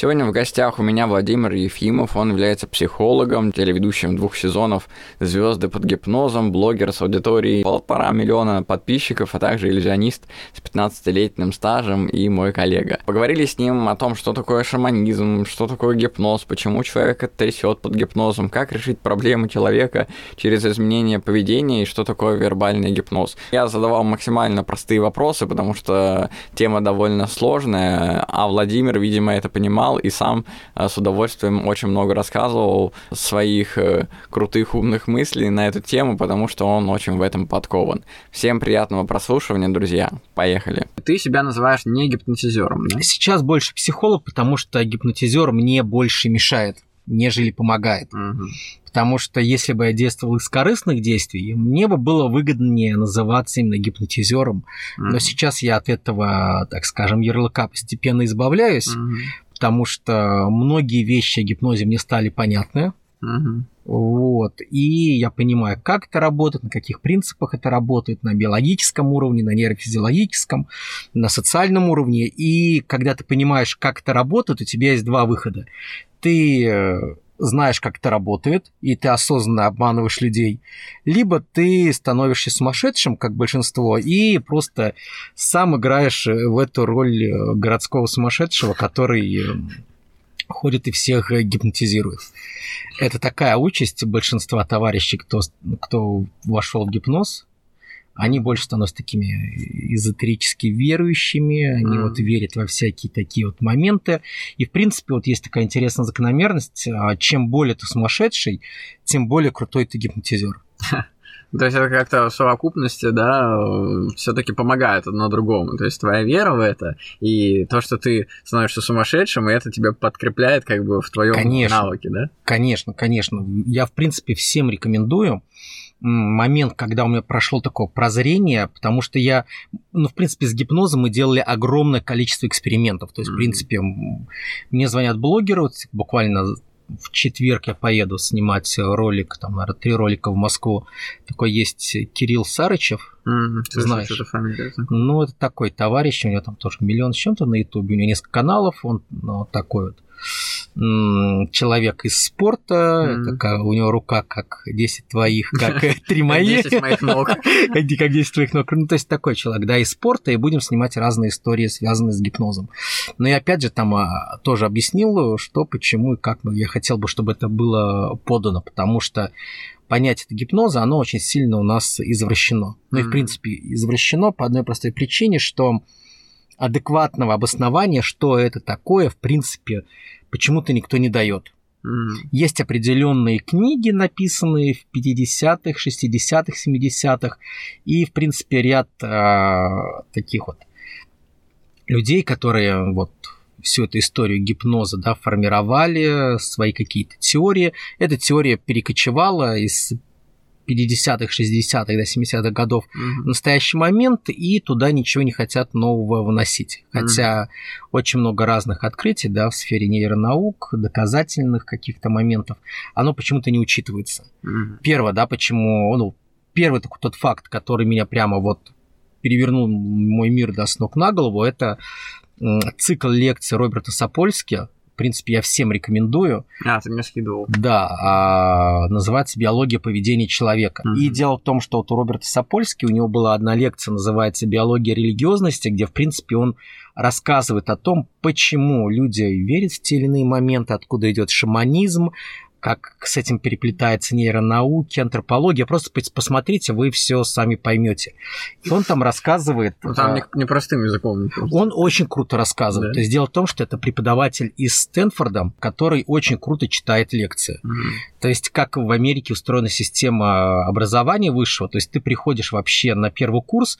Сегодня в гостях у меня Владимир Ефимов. Он является психологом, телеведущим двух сезонов «Звезды под гипнозом», блогер с аудиторией полтора миллиона подписчиков, а также иллюзионист с 15-летним стажем и мой коллега. Поговорили с ним о том, что такое шаманизм, что такое гипноз, почему человек трясет под гипнозом, как решить проблемы человека через изменение поведения и что такое вербальный гипноз. Я задавал максимально простые вопросы, потому что тема довольно сложная, а Владимир, видимо, это понимал знал и сам э, с удовольствием очень много рассказывал своих э, крутых умных мыслей на эту тему, потому что он очень в этом подкован. Всем приятного прослушивания, друзья. Поехали. Ты себя называешь не гипнотизером, да? Сейчас больше психолог, потому что гипнотизер мне больше мешает нежели помогает. Угу. Потому что если бы я действовал из корыстных действий, мне бы было выгоднее называться именно гипнотизером. Угу. Но сейчас я от этого, так скажем, ярлыка постепенно избавляюсь, угу потому что многие вещи о гипнозе мне стали понятны. Угу. Вот. И я понимаю, как это работает, на каких принципах это работает, на биологическом уровне, на нейрофизиологическом, на социальном уровне. И когда ты понимаешь, как это работает, у тебя есть два выхода. Ты э, знаешь, как это работает, и ты осознанно обманываешь людей, либо ты становишься сумасшедшим, как большинство, и просто сам играешь в эту роль э, городского сумасшедшего, который э, ходит и всех гипнотизирует. Это такая участь большинства товарищей, кто, кто вошел в гипноз, они больше становятся такими эзотерически верующими, они mm. вот верят во всякие такие вот моменты. И, в принципе, вот есть такая интересная закономерность, а, чем более ты сумасшедший, тем более крутой ты гипнотизер. То есть это как-то в совокупности, да, все-таки помогает одно другому. То есть твоя вера в это и то, что ты становишься сумасшедшим, и это тебя подкрепляет как бы в твоем навыке, да? Конечно, конечно. Я, в принципе, всем рекомендую момент, когда у меня прошло такое прозрение, потому что я, ну, в принципе, с гипнозом мы делали огромное количество экспериментов. То есть, mm-hmm. в принципе, мне звонят блогеры, вот буквально в четверг я поеду снимать ролик, там, наверное, три ролика в Москву. Такой есть Кирилл Сарычев, mm, ты знаешь. Это фамилия, ну, это такой товарищ, у него там тоже миллион с чем-то на ютубе, у него несколько каналов, он ну, такой вот человек из спорта, mm-hmm. такая, у него рука как 10 твоих, как 3 мои. 10 моих ног. как 10 твоих ног. Ну, то есть такой человек, да, из спорта, и будем снимать разные истории, связанные с гипнозом. Но я опять же там а, тоже объяснил, что, почему и как. Я хотел бы, чтобы это было подано, потому что понятие гипноза, оно очень сильно у нас извращено. Ну и, в принципе, извращено по одной простой причине, что адекватного обоснования, что это такое, в принципе, почему-то никто не дает. Mm. Есть определенные книги, написанные в 50-х, 60-х, 70-х, и, в принципе, ряд э, таких вот людей, которые вот всю эту историю гипноза да, формировали, свои какие-то теории. Эта теория перекочевала из 50-х, 60-х, до 70-х годов mm-hmm. в настоящий момент, и туда ничего не хотят нового выносить. Хотя mm-hmm. очень много разных открытий да, в сфере нейронаук, доказательных каких-то моментов, оно почему-то не учитывается. Mm-hmm. Первое, да, почему, ну, первый такой тот факт, который меня прямо вот перевернул мой мир до с ног на голову, это цикл лекций Роберта Сапольски принципе, я всем рекомендую. А, ты мне скидывал. Да, а, называется «Биология поведения человека». Mm-hmm. И дело в том, что вот у Роберта Сапольски, у него была одна лекция, называется «Биология религиозности», где, в принципе, он рассказывает о том, почему люди верят в те или иные моменты, откуда идет шаманизм, как с этим переплетается нейронауки, антропология. Просто посмотрите, вы все сами поймете. И он там рассказывает... Ну, там не, не простым языком. Он очень круто рассказывает. Да? То есть дело в том, что это преподаватель из Стэнфорда, который очень круто читает лекции. Угу. То есть как в Америке устроена система образования высшего, то есть ты приходишь вообще на первый курс,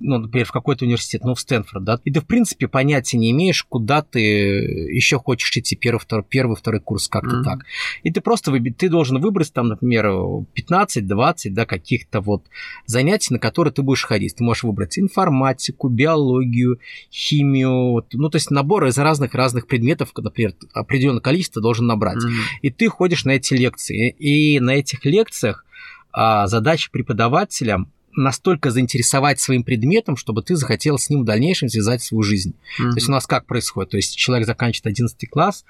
ну, например, в какой-то университет, ну, в Стэнфорд, да, и ты, в принципе, понятия не имеешь, куда ты еще хочешь идти, первый, второй, первый, второй курс, как-то mm-hmm. так. И ты просто выби- ты должен выбрать там, например, 15-20, да, каких-то вот занятий, на которые ты будешь ходить. Ты можешь выбрать информатику, биологию, химию, вот, ну, то есть набор из разных-разных предметов, например, определенное количество должен набрать. Mm-hmm. И ты ходишь на эти лекции. И на этих лекциях а, задача преподавателя настолько заинтересовать своим предметом, чтобы ты захотел с ним в дальнейшем связать свою жизнь. Mm-hmm. То есть у нас как происходит? То есть человек заканчивает 11 класс,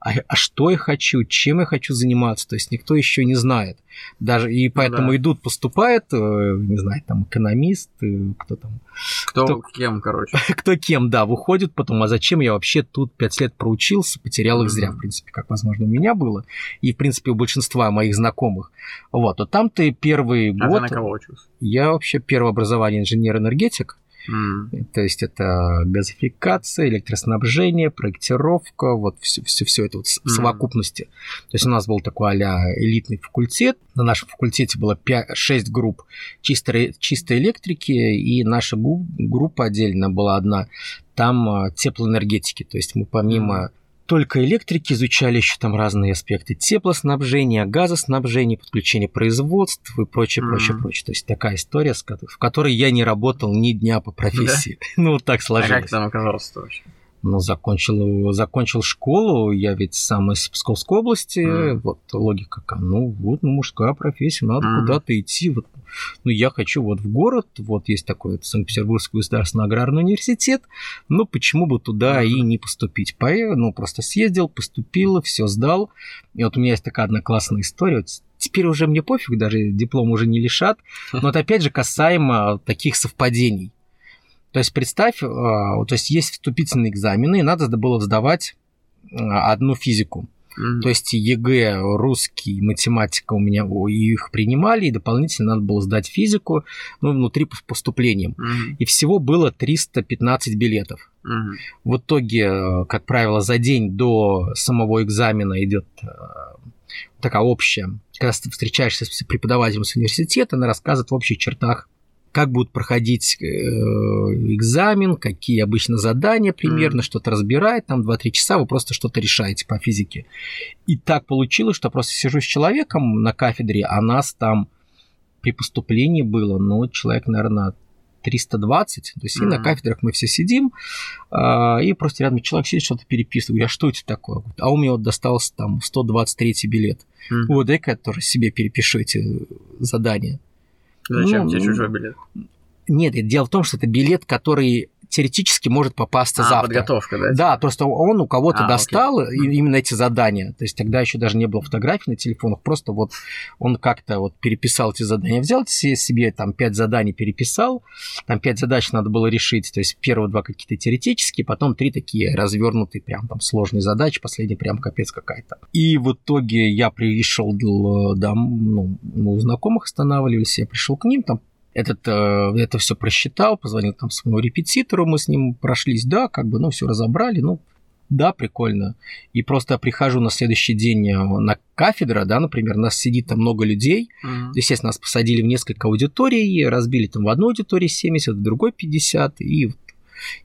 а, а что я хочу, чем я хочу заниматься, то есть никто еще не знает. Даже и ну поэтому да. идут, поступают, э, не знаю, там экономист, э, кто там. Кто, кто кем, короче. Кто кем, да, выходит потом, а зачем я вообще тут пять лет проучился, потерял их зря, в принципе, как, возможно, у меня было, и, в принципе, у большинства моих знакомых. Вот, а там ты первый а год... ты на кого учился? Я вообще первое образование инженер-энергетик. Mm. То есть это газификация, электроснабжение, проектировка, вот все, все, все это вот mm. совокупности. То есть у нас был такой а элитный факультет. На нашем факультете было 5, 6 групп чистой, чистой электрики, и наша группа отдельно была одна, там а, теплоэнергетики. То есть мы помимо только электрики, изучали еще там разные аспекты теплоснабжения, газоснабжения, подключения производств и прочее, прочее, mm-hmm. прочее. То есть такая история, в которой я не работал ни дня по профессии. Да? ну, вот так сложилось. А как там оказался вообще? Ну, закончил, закончил школу, я ведь сам из Псковской области, mm. вот логика ну, вот, ну, мужская профессия, надо mm. куда-то идти, вот, ну, я хочу вот в город, вот есть такой вот Санкт-Петербургский государственный аграрный университет, ну, почему бы туда mm. и не поступить, Поехал, ну, просто съездил, поступил, все сдал, и вот у меня есть такая одна классная история, вот, теперь уже мне пофиг, даже диплом уже не лишат, но вот опять же касаемо таких совпадений, то есть представь, а, то есть есть вступительные экзамены, и надо было сдавать а, одну физику. Mm-hmm. То есть ЕГЭ, русский, математика у меня их принимали, и дополнительно надо было сдать физику, ну, внутри поступлением. Mm-hmm. И всего было 315 билетов. Mm-hmm. В итоге, как правило, за день до самого экзамена идет такая общая, когда ты встречаешься с преподавателем с университета, она рассказывает в общих чертах как будет проходить э, экзамен, какие обычно задания примерно, mm. что-то разбирает, там 2-3 часа вы просто что-то решаете по физике. И так получилось, что просто сижу с человеком на кафедре, а нас там при поступлении было, ну, человек, наверное, 320, то есть mm-hmm. и на кафедрах мы все сидим, а, и просто рядом человек сидит, что-то переписывает. Говорю, а что это такое? А у меня вот достался там 123 билет. Mm-hmm. Вот, дай-ка я тоже себе перепишу эти задания. Зачем ну, тебе чужой билет? Нет, дело в том, что это билет, который теоретически может попасться а, завтра. подготовка, да? Да, просто он у кого-то а, достал окей. именно эти задания. То есть тогда еще даже не было фотографий на телефонах, просто вот он как-то вот переписал эти задания. Взял себе там пять заданий, переписал, там пять задач надо было решить. То есть первые два какие-то теоретические, потом три такие развернутые, прям там сложные задачи, последняя прям капец какая-то. И в итоге я пришел, да, ну, мы у знакомых останавливались, я пришел к ним, там этот, э, это все просчитал, позвонил там своему репетитору, мы с ним прошлись, да, как бы, ну, все разобрали, ну, да, прикольно. И просто прихожу на следующий день э, на кафедра, да, например, нас сидит там много людей, mm-hmm. естественно, нас посадили в несколько аудиторий, разбили там в одной аудитории 70, в другой 50, и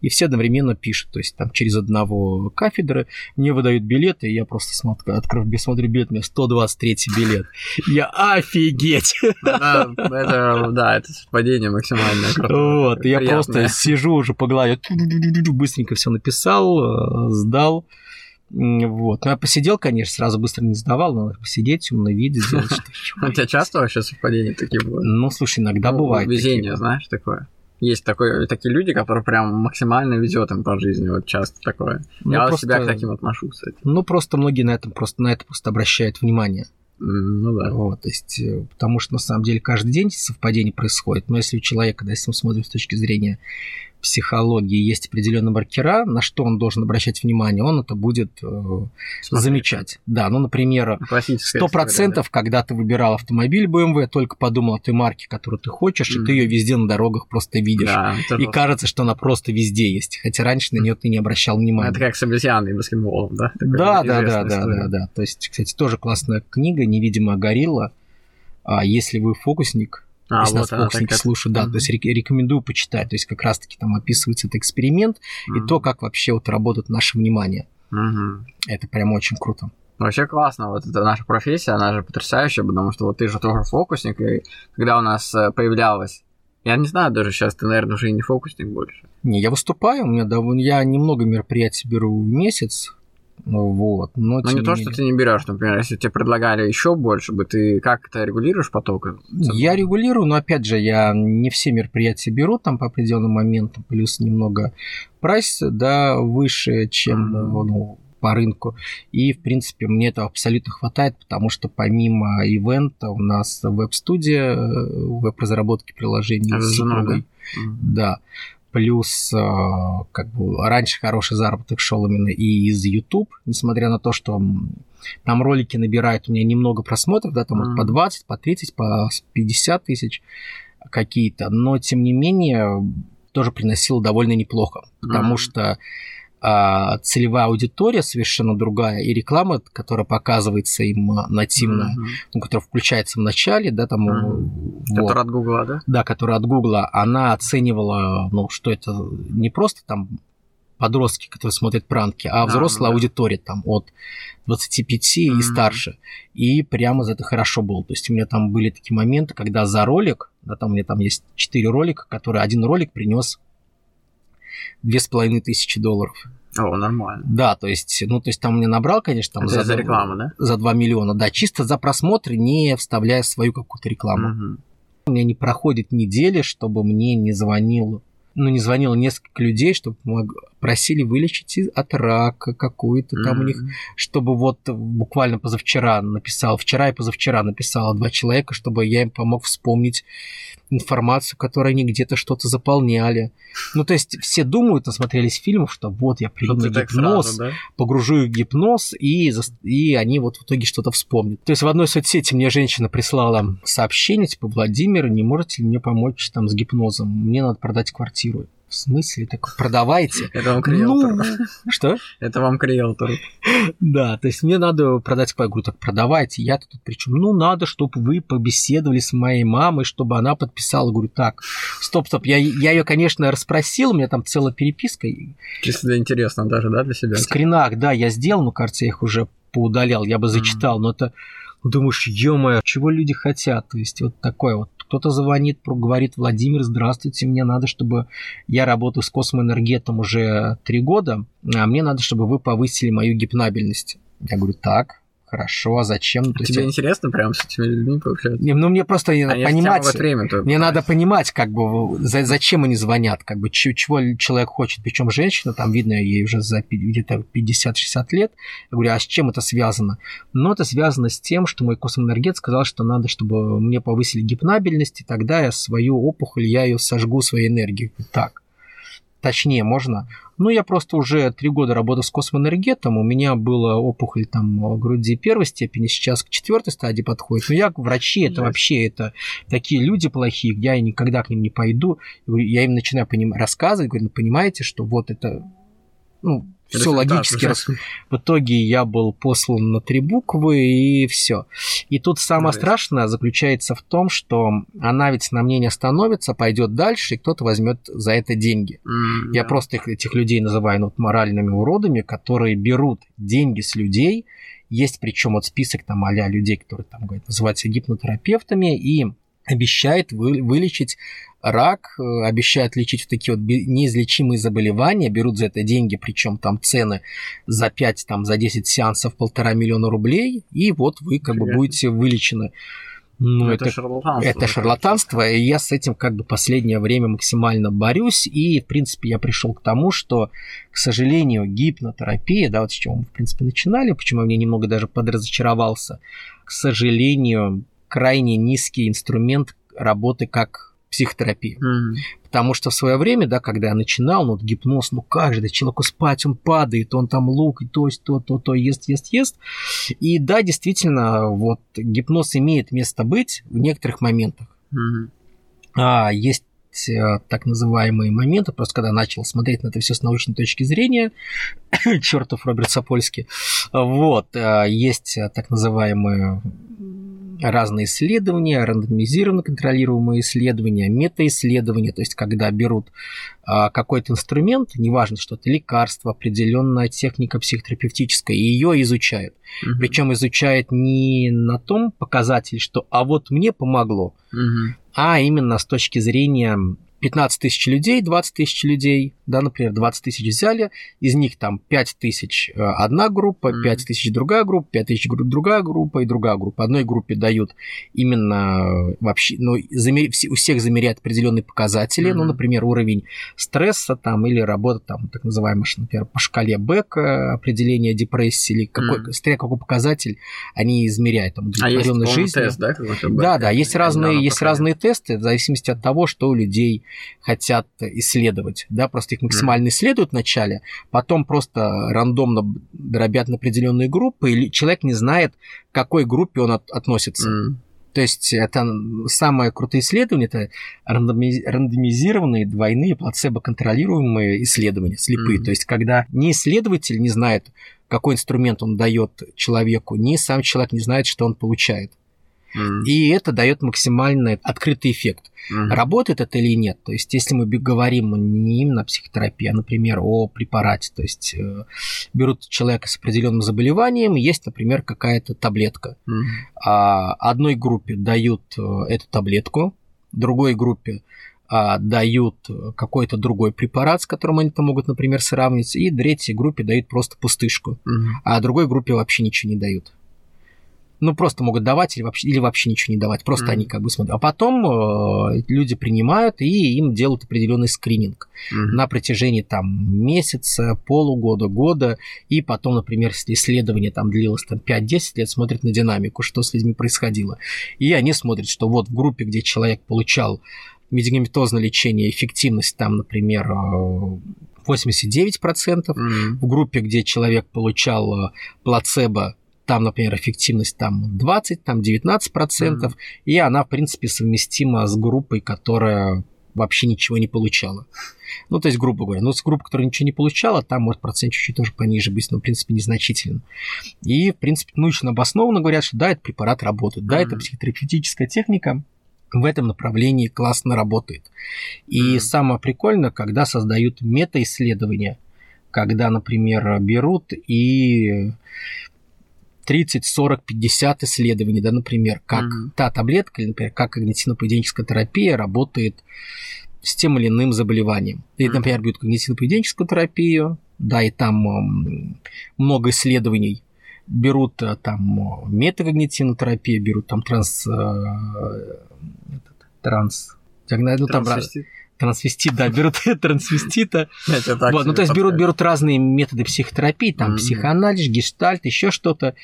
и все одновременно пишут. То есть там через одного кафедры мне выдают билеты, и я просто смотрю, открыв, смотрю билет, у меня 123 билет. Я офигеть! Это, да, это совпадение максимальное. Вот, я просто сижу уже по голове, быстренько все написал, э, сдал. Вот. Ну, я посидел, конечно, сразу быстро не сдавал, но надо посидеть, умно видеть, сделать что У тебя часто вообще совпадения такие бывают? Ну, слушай, иногда ну, бывает. Везение, знаешь, такое. Есть такой, такие люди, которые прям максимально везет им по жизни, вот часто такое. Ну, Я просто, себя к таким отношусь, кстати. Ну, просто многие на этом просто на это просто обращают внимание. Ну да. Вот, то есть, э, потому что на самом деле каждый день совпадение происходит. Но если у человека, да, если мы смотрим с точки зрения психологии есть определенные маркера, на что он должен обращать внимание, он это будет э, замечать. Да, ну, например, сто процентов, да. когда ты выбирал автомобиль BMW, только подумал о той марке, которую ты хочешь, mm. и ты ее везде на дорогах просто видишь. Да, и просто... кажется, что она просто везде есть, хотя раньше на нее ты не обращал внимания. Это как с обезьяной и баскетболом, да? да, да, да, да, да, да. То есть, кстати, тоже классная книга «Невидимая горилла». А если вы фокусник, А, если вот нас фокусники слушают, да, mm-hmm. то есть рекомендую почитать, то есть как раз-таки там описывается этот эксперимент mm-hmm. и то, как вообще вот работает наше внимание. Mm-hmm. Это прям очень круто. Вообще классно, вот эта наша профессия, она же потрясающая, потому что вот ты же тоже фокусник, и когда у нас э, появлялась я не знаю, даже сейчас ты, наверное, уже и не фокусник больше. Не, я выступаю, у меня довольно, я немного мероприятий беру в месяц, вот. Но, но не то, что ты не берешь, например, если тебе предлагали еще больше бы, ты как это регулируешь поток? Я регулирую, но опять же, я не все мероприятия беру там по определенным моментам, плюс немного прайс, да, выше, чем mm-hmm. ну, по рынку. И, в принципе, мне этого абсолютно хватает, потому что помимо ивента у нас веб-студия, э, веб-разработки приложений а с супругой. Да. Плюс, э, как бы, раньше хороший заработок шел именно и из YouTube, несмотря на то, что там ролики набирают у меня немного просмотров, да, там mm-hmm. по 20, по 30, по 50 тысяч какие-то, но тем не менее тоже приносил довольно неплохо, потому mm-hmm. что а, целевая аудитория совершенно другая, и реклама, которая показывается им нативно, mm-hmm. ну, которая включается в начале, да, там... Mm-hmm. Вот, которая от Гугла, да? Да, которая от Гугла, она оценивала, ну, что это не просто там подростки, которые смотрят пранки, а взрослая да. аудитория там от 25 mm-hmm. и старше. И прямо за это хорошо было. То есть у меня там были такие моменты, когда за ролик, да, там у меня там есть 4 ролика, которые один ролик принес тысячи долларов. О, нормально. Да, то есть, ну, то есть там мне набрал, конечно, там за, за рекламу, да? За 2 миллиона, да, чисто за просмотр, не вставляя свою какую-то рекламу. Угу. У меня не проходит недели, чтобы мне не звонил ну, не звонило несколько людей, чтобы просили вылечить от рака какую-то там mm-hmm. у них, чтобы вот буквально позавчера написал, вчера и позавчера написала два человека, чтобы я им помог вспомнить информацию, которую они где-то что-то заполняли. Ну, то есть все думают, насмотрелись фильмов, что вот я приду на гипноз, сразу, да? погружу их в гипноз, и, и они вот в итоге что-то вспомнят. То есть в одной соцсети мне женщина прислала сообщение, типа, Владимир, не можете ли мне помочь там с гипнозом? Мне надо продать квартиру. В смысле? Так продавайте. Это вам к риэлтору. Ну, что? Это вам к риэлтору. Да, то есть мне надо продать Я говорю, так продавайте. Я тут причем, ну, надо, чтобы вы побеседовали с моей мамой, чтобы она подписала. Говорю, так, стоп, стоп. Я, я ее, конечно, расспросил, у меня там целая переписка. Чисто интересно даже, да, для себя? В скринах, да, я сделал, но, кажется, я их уже поудалял, я бы зачитал, но это думаешь, ё чего люди хотят? То есть вот такое вот кто-то звонит, говорит, Владимир, здравствуйте, мне надо, чтобы я работаю с космоэнергетом уже три года, а мне надо, чтобы вы повысили мою гипнабельность. Я говорю, так, Хорошо, а зачем? Ну, Тебе есть, прям прямо с этими людьми пообщаться? Не, ну мне просто Они понимать, время мне надо понимать, как бы, за, зачем они звонят, как бы, чего человек хочет, причем женщина, там видно, ей уже за где-то 50-60 лет, я говорю, а с чем это связано? Ну, это связано с тем, что мой космоэнергет сказал, что надо, чтобы мне повысили гипнабельность, и тогда я свою опухоль, я ее сожгу своей энергией. Так, точнее можно. Ну, я просто уже три года работаю с космоэнергетом, у меня была опухоль там груди первой степени, сейчас к четвертой стадии подходит. Но я врачи, это вообще это такие люди плохие, я никогда к ним не пойду. Я им начинаю поним- рассказывать, говорю, ну, понимаете, что вот это ну, все логически. Раз... В итоге я был послан на три буквы и все. И тут самое да, страшное заключается в том, что она ведь на мне не остановится, пойдет дальше, и кто-то возьмет за это деньги. Mm, я да. просто их, этих людей называю ну, вот, моральными уродами, которые берут деньги с людей. Есть причем вот список там а людей, которые там говорят, называются гипнотерапевтами, и обещает вы, вылечить рак, э, обещают лечить в такие вот неизлечимые заболевания, берут за это деньги, причем там цены за 5, там, за 10 сеансов полтора миллиона рублей, и вот вы как Привет. бы будете вылечены. Ну, это, это шарлатанство. Это шарлатанство, и я с этим как бы последнее время максимально борюсь, и, в принципе, я пришел к тому, что, к сожалению, гипнотерапия, да, вот с чего мы, в принципе, начинали, почему я мне немного даже подразочаровался, к сожалению, крайне низкий инструмент работы как психотерапия. Mm-hmm. Потому что в свое время, да, когда я начинал, ну, вот гипноз, ну как же, да, человеку спать, он падает, он там лук, и то, то, то, то, ест, ест, ест. И да, действительно, вот гипноз имеет место быть в некоторых моментах. Mm-hmm. А, есть э, так называемые моменты, просто когда начал смотреть на это все с научной точки зрения, чертов Роберт Сапольский, вот, э, есть так называемые разные исследования, рандомизированно контролируемые исследования, метаисследования, то есть когда берут а, какой-то инструмент, неважно, что это лекарство, определенная техника психотерапевтическая, и ее изучают. Угу. Причем изучают не на том показателе, что «а вот мне помогло», угу. а именно с точки зрения 15 тысяч людей, 20 тысяч людей, да, например, 20 тысяч взяли, из них там 5 тысяч э, одна группа, 5 тысяч другая группа, 5 тысяч другая группа и другая группа. Одной группе дают именно э, вообще, ну, замер... у всех замеряют определенные показатели, mm-hmm. ну, например, уровень стресса там или работа там, так называемая, например, по шкале Бека, определение депрессии или какой, mm-hmm. смотря какой показатель они измеряют, там, а есть, жизни. тест, да, Да, да, есть разные, есть разные тесты в зависимости от того, что у людей хотят исследовать. Да, просто их максимально исследуют вначале, потом просто рандомно дробят на определенные группы, и человек не знает, к какой группе он от, относится. Mm. То есть это самые крутые исследования, это рандомизированные, двойные, плацебо-контролируемые исследования, слепые. Mm-hmm. То есть когда ни исследователь не знает, какой инструмент он дает человеку, ни сам человек не знает, что он получает. И это дает максимально открытый эффект. Mm-hmm. Работает это или нет? То есть, если мы говорим не именно о психотерапии, а, например, о препарате, то есть э, берут человека с определенным заболеванием, есть, например, какая-то таблетка. Mm-hmm. А, одной группе дают э, эту таблетку, другой группе а, дают какой-то другой препарат, с которым они там могут, например, сравнить, и третьей группе дают просто пустышку, mm-hmm. а другой группе вообще ничего не дают ну, просто могут давать или вообще, или вообще ничего не давать. Просто mm-hmm. они как бы смотрят. А потом э, люди принимают и им делают определенный скрининг mm-hmm. на протяжении там месяца, полугода, года. И потом, например, если исследование там длилось там 5-10 лет, смотрят на динамику, что с людьми происходило. И они смотрят, что вот в группе, где человек получал медикаментозное лечение, эффективность там, например, 89%, mm-hmm. в группе, где человек получал э, плацебо там, например, эффективность там 20, там 19 процентов, mm-hmm. и она, в принципе, совместима с группой, которая вообще ничего не получала. Ну, то есть, грубо говоря, ну, с группой, которая ничего не получала, там может процент чуть-чуть тоже пониже быть, но, в принципе, незначителен. И, в принципе, научно обоснованно говорят, что да, этот препарат работает, да, mm-hmm. это психотерапевтическая техника, в этом направлении классно работает. И mm-hmm. самое прикольное, когда создают метаисследования, когда, например, берут и 30, 40, 50 исследований, да, например, как mm-hmm. та таблетка, или, например, как когнитивно-поведенческая терапия работает с тем или иным заболеванием. И, например, берут когнитивно-поведенческую терапию, да, и там много исследований берут э, там метакогнитивную терапию, берут там транс... Э, транс... Ну, там, трансвестит, да, берут трансвестита. Вот, ну, то есть берут, берут разные методы психотерапии, там, психоанализ, гештальт, еще что-то.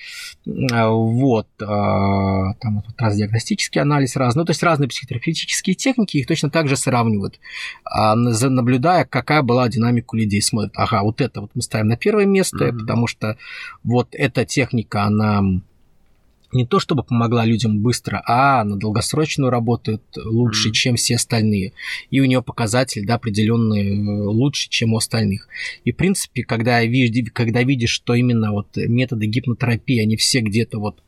А, вот. А, там вот трансдиагностический анализ разный. Ну, то есть разные психотерапевтические техники, их точно так же сравнивают, а, наблюдая, какая была динамика у людей. Смотрят, ага, вот это вот мы ставим на первое место, потому что вот эта техника, она не то чтобы помогла людям быстро, а на долгосрочную работает лучше, mm-hmm. чем все остальные. И у нее показатель, да, определенный э, лучше, чем у остальных. И, в принципе, когда, видишь, когда видишь, что именно вот методы гипнотерапии, они все где-то вот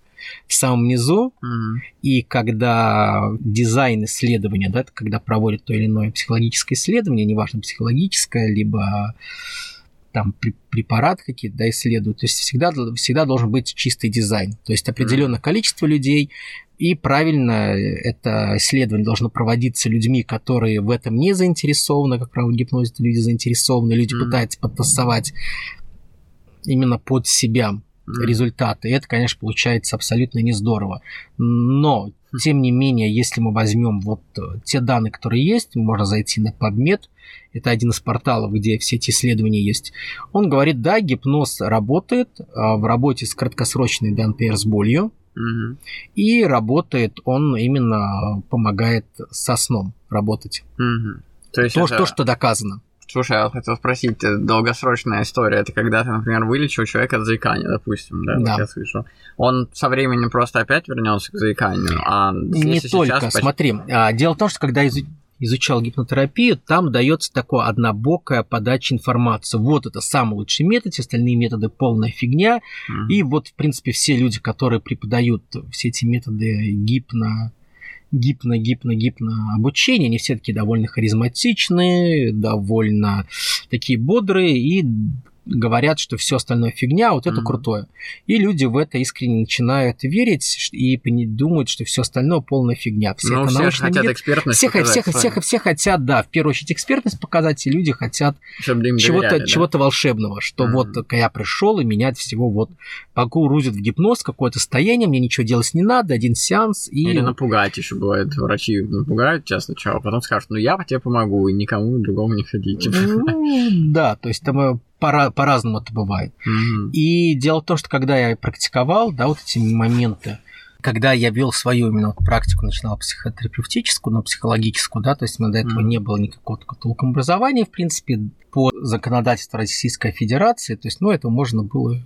в самом низу, mm-hmm. и когда дизайн исследования, да, когда проводят то или иное психологическое исследование, неважно, психологическое, либо там препарат какие-то, да, исследуют. То есть всегда, всегда должен быть чистый дизайн. То есть определенное количество людей, и правильно это исследование должно проводиться людьми, которые в этом не заинтересованы, как правило, в гипнозе люди заинтересованы, люди mm-hmm. пытаются подтасовать именно под себя mm-hmm. результаты. И это, конечно, получается абсолютно не здорово. Но, тем не менее, если мы возьмем вот э, те данные, которые есть, можно зайти на PubMed, это один из порталов, где все эти исследования есть, он говорит, да, гипноз работает а, в работе с краткосрочной, например, с болью, угу. и работает он именно, помогает со сном работать. Угу. То, есть то, это... то, что доказано. Слушай, я вот хотел спросить, э, долгосрочная история, это когда ты, например, вылечил человека от заикания, допустим, да, да. Вот я слышу. Он со временем просто опять вернется к заиканию, а Не только, сейчас... смотри, а, дело в том, что когда из изучал гипнотерапию, там дается такая однобокая подача информации. Вот это самый лучший метод, остальные методы полная фигня. Mm-hmm. И вот, в принципе, все люди, которые преподают все эти методы гипно, гипно, гипно, гипно обучения, они все таки довольно харизматичные, довольно такие бодрые и говорят, что все остальное фигня, а вот это mm-hmm. крутое. И люди в это искренне начинают верить и думают, что все остальное полная фигня. Все, ну, все хотят мир, экспертность все, показать, все, все, все хотят, да, в первую очередь экспертность показать, и люди хотят чего-то, да? чего-то волшебного, что mm-hmm. вот я пришел и менять всего вот погрузят в гипноз, какое-то состояние, мне ничего делать не надо, один сеанс и... Или напугать еще бывает, врачи напугают сейчас сначала, потом скажут, ну я тебе помогу, и никому другому не ходить. Ну, да, то есть там э, по- по-разному это бывает. Mm-hmm. И дело в том, что когда я практиковал, да, вот эти моменты, когда я вел свою именно вот практику, начинал психотерапевтическую, но психологическую, да, то есть у меня до этого mm-hmm. не было никакого толком образования, в принципе, по законодательству Российской Федерации, то есть, ну, это можно было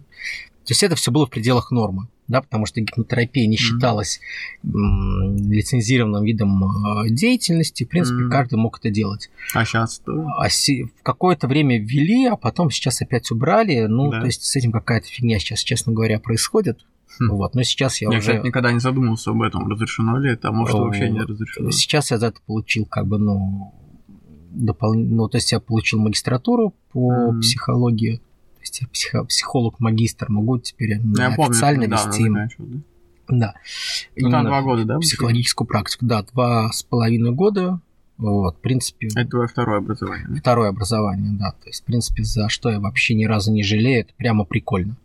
то есть это все было в пределах нормы, да, потому что гипнотерапия не считалась mm-hmm. лицензированным видом э, деятельности, в принципе, mm-hmm. каждый мог это делать. А сейчас? А си- в какое-то время ввели, а потом сейчас опять убрали, ну, да. то есть с этим какая-то фигня сейчас, честно говоря, происходит. Хм. Вот, но сейчас я, я уже... Я, никогда не задумывался об этом, разрешено ли это, а может, вообще не разрешено. Сейчас я за это получил, как бы, ну, допол... ну, то есть я получил магистратуру по mm. психологии, психолог-магистр, могу теперь я официально помню, вести им. Да. да. Ну, там два года, да? Психологическую практику, да, два с половиной года. Вот, в принципе... Это твое второе образование. Да? Второе образование, да. То есть, в принципе, за что я вообще ни разу не жалею, это прямо прикольно.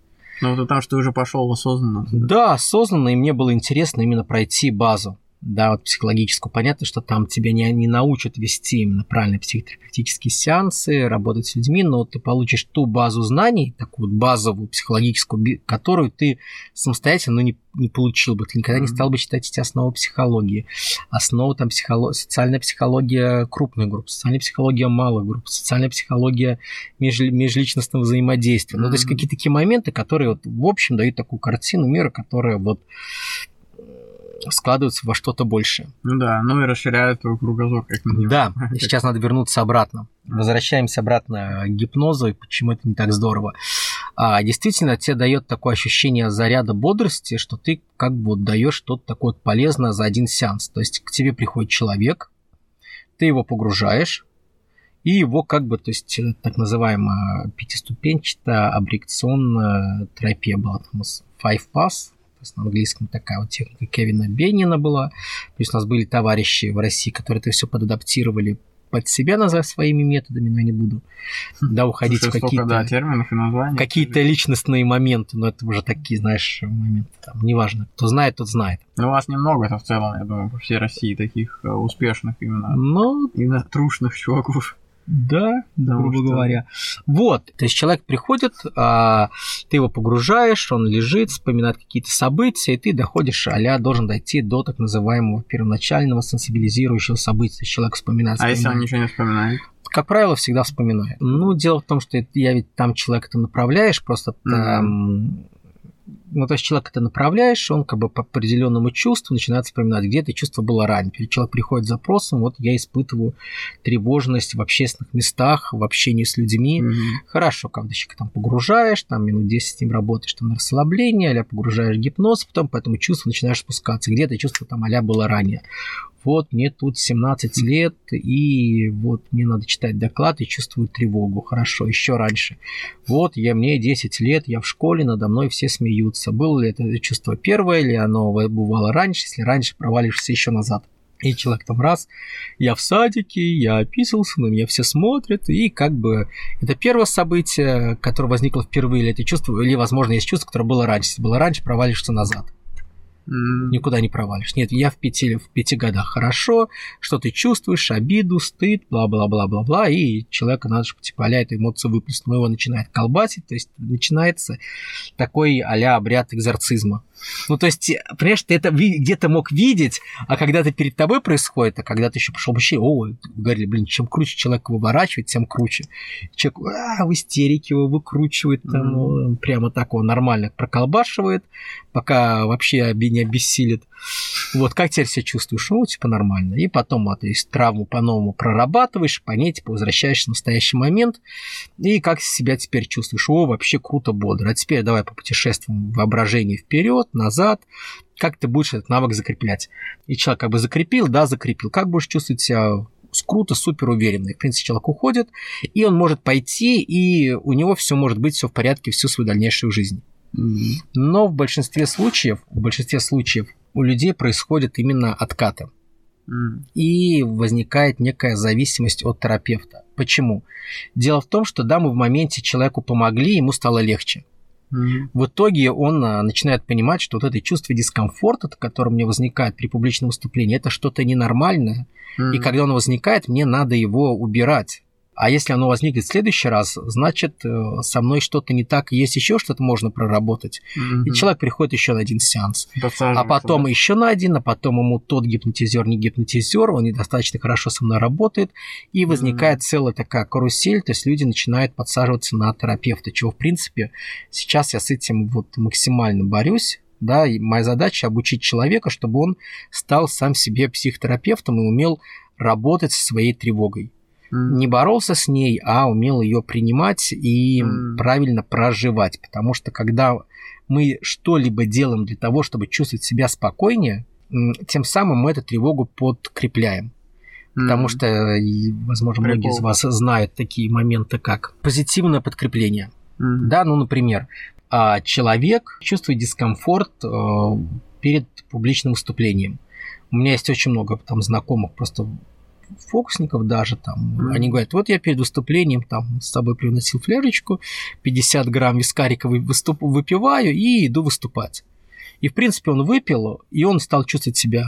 Ну, там, что ты уже пошел осознанно. Да, осознанно, и мне было интересно именно пройти базу да, вот психологическую. Понятно, что там тебя не, не научат вести именно правильные психотерапевтические сеансы, работать с людьми, но ты получишь ту базу знаний, такую вот базовую психологическую, которую ты самостоятельно ну, не, не получил бы. Ты никогда не стал бы читать эти основы психологии. Основы там психолог... социальная психология крупных групп, социальная психология малых групп, социальная психология меж... межличностного взаимодействия. Mm-hmm. Ну, то есть какие-то такие моменты, которые вот, в общем дают такую картину мира, которая вот складываются во что-то большее. Ну да, ну и расширяют твой кругозор, как минимум. Да, сейчас надо вернуться обратно. Возвращаемся обратно к гипнозу и почему это не так здорово. А, действительно, тебе дает такое ощущение заряда бодрости, что ты как бы даешь что-то такое полезное за один сеанс. То есть к тебе приходит человек, ты его погружаешь, и его как бы, то есть так называемая пятиступенчатая абрикционная терапия была, там, five pass, есть на английском такая вот техника Кевина Беннина была. Плюс у нас были товарищи в России, которые это все подаптировали под себя, назвав своими методами, но я не буду хм. да, уходить Слушай, в какие-то, да, терминов и названий. какие-то личностные моменты, но это уже такие, знаешь, моменты, там, неважно, кто знает, тот знает. Ну, у вас немного это в целом, я думаю, по всей России таких э, успешных именно, ну, именно трушных чуваков. Да, да, грубо что... говоря. Вот, то есть человек приходит, а, ты его погружаешь, он лежит, вспоминает какие-то события, и ты доходишь, а должен дойти до так называемого первоначального сенсибилизирующего события. Человек вспоминает. вспоминает. А если он ничего не вспоминает? Как правило, всегда вспоминает. Ну, дело в том, что я ведь там человека-то направляешь, просто mm-hmm. там ну, то есть человек это направляешь, он как бы по определенному чувству начинает вспоминать, где это чувство было ранее. Человек приходит с запросом, вот я испытываю тревожность в общественных местах, в общении с людьми. Mm-hmm. Хорошо, когда человек там погружаешь, там минут 10 с ним работаешь там на расслабление, а погружаешь гипноз, потом по этому чувству начинаешь спускаться. Где это чувство там а было ранее вот мне тут 17 лет, и вот мне надо читать доклад и чувствую тревогу. Хорошо, еще раньше. Вот я, мне 10 лет, я в школе, надо мной все смеются. Было ли это чувство первое, или оно бывало раньше, если раньше провалишься еще назад? И человек там раз, я в садике, я описывался, на меня все смотрят, и как бы это первое событие, которое возникло впервые, или это чувство, или, возможно, есть чувство, которое было раньше. Если было раньше, провалишься назад. Никуда не провалишь. Нет, я в пяти, в пяти годах хорошо, что ты чувствуешь, обиду, стыд, бла-бла-бла-бла-бла, и человека надо же типа а эту эмоцию выплеснуть, но его начинает колбасить, то есть начинается такой а обряд экзорцизма. Ну, то есть, понимаешь, ты это где-то мог видеть, а когда это перед тобой происходит, а когда ты еще пошел вообще, о, говорили, блин, чем круче человек выворачивает, тем круче. Человек а, в истерике его выкручивает, там, mm-hmm. прямо так его нормально проколбашивает, пока вообще не обессилит. Вот, как теперь себя чувствуешь? Ну, типа, нормально. И потом, а, то есть, травму по-новому прорабатываешь, по ней, типа, возвращаешься в настоящий момент. И как себя теперь чувствуешь? О, вообще круто, бодро. А теперь давай попутешествуем воображение вперед, назад. Как ты будешь этот навык закреплять? И человек как бы закрепил, да, закрепил. Как будешь чувствовать себя круто, супер уверенный. В принципе, человек уходит, и он может пойти, и у него все может быть все в порядке всю свою дальнейшую жизнь. Но в большинстве случаев, в большинстве случаев у людей происходят именно откаты. И возникает некая зависимость от терапевта. Почему? Дело в том, что да, мы в моменте человеку помогли, ему стало легче. Mm-hmm. В итоге он а, начинает понимать, что вот это чувство дискомфорта, которое у меня возникает при публичном выступлении, это что-то ненормальное. Mm-hmm. И когда он возникает, мне надо его убирать. А если оно возникнет в следующий раз, значит, э, со мной что-то не так, есть еще что-то можно проработать. Mm-hmm. И человек приходит еще на один сеанс. А потом да. еще на один, а потом ему тот гипнотизер, не гипнотизер, он недостаточно хорошо со мной работает. И возникает mm-hmm. целая такая карусель, то есть люди начинают подсаживаться на терапевта, чего, в принципе, сейчас я с этим вот максимально борюсь да, и моя задача обучить человека, чтобы он стал сам себе психотерапевтом и умел работать со своей тревогой не боролся с ней, а умел ее принимать и правильно проживать. Потому что когда мы что-либо делаем для того, чтобы чувствовать себя спокойнее, тем самым мы эту тревогу подкрепляем. Потому mm что, возможно, Прикол. многие из вас знают такие моменты, как позитивное подкрепление. mm Да, ну, например, а, человек чувствует дискомфорт э, перед публичным выступлением. У меня есть очень много там знакомых просто фокусников даже там, mm-hmm. они говорят, вот я перед выступлением там с собой приносил фляжечку, 50 грамм вискарика выступ, выпиваю и иду выступать. И, в принципе, он выпил, и он стал чувствовать себя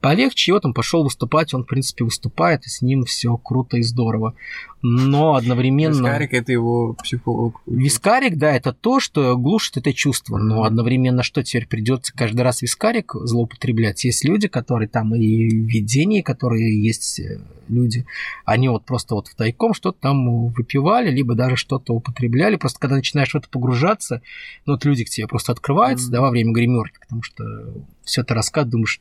полегче, и вот он пошел выступать, он, в принципе, выступает, и с ним все круто и здорово. Но одновременно... Вискарик – это его психолог. Вискарик, да, это то, что глушит это чувство. Но одновременно что теперь придется каждый раз вискарик злоупотреблять? Есть люди, которые там и в видении, которые есть э, люди, они вот просто вот в тайком что-то там выпивали, либо даже что-то употребляли. Просто когда начинаешь в это погружаться, ну вот люди к тебе просто открываются, mm-hmm. да, во время гримерки, потому что все это рассказ, думаешь,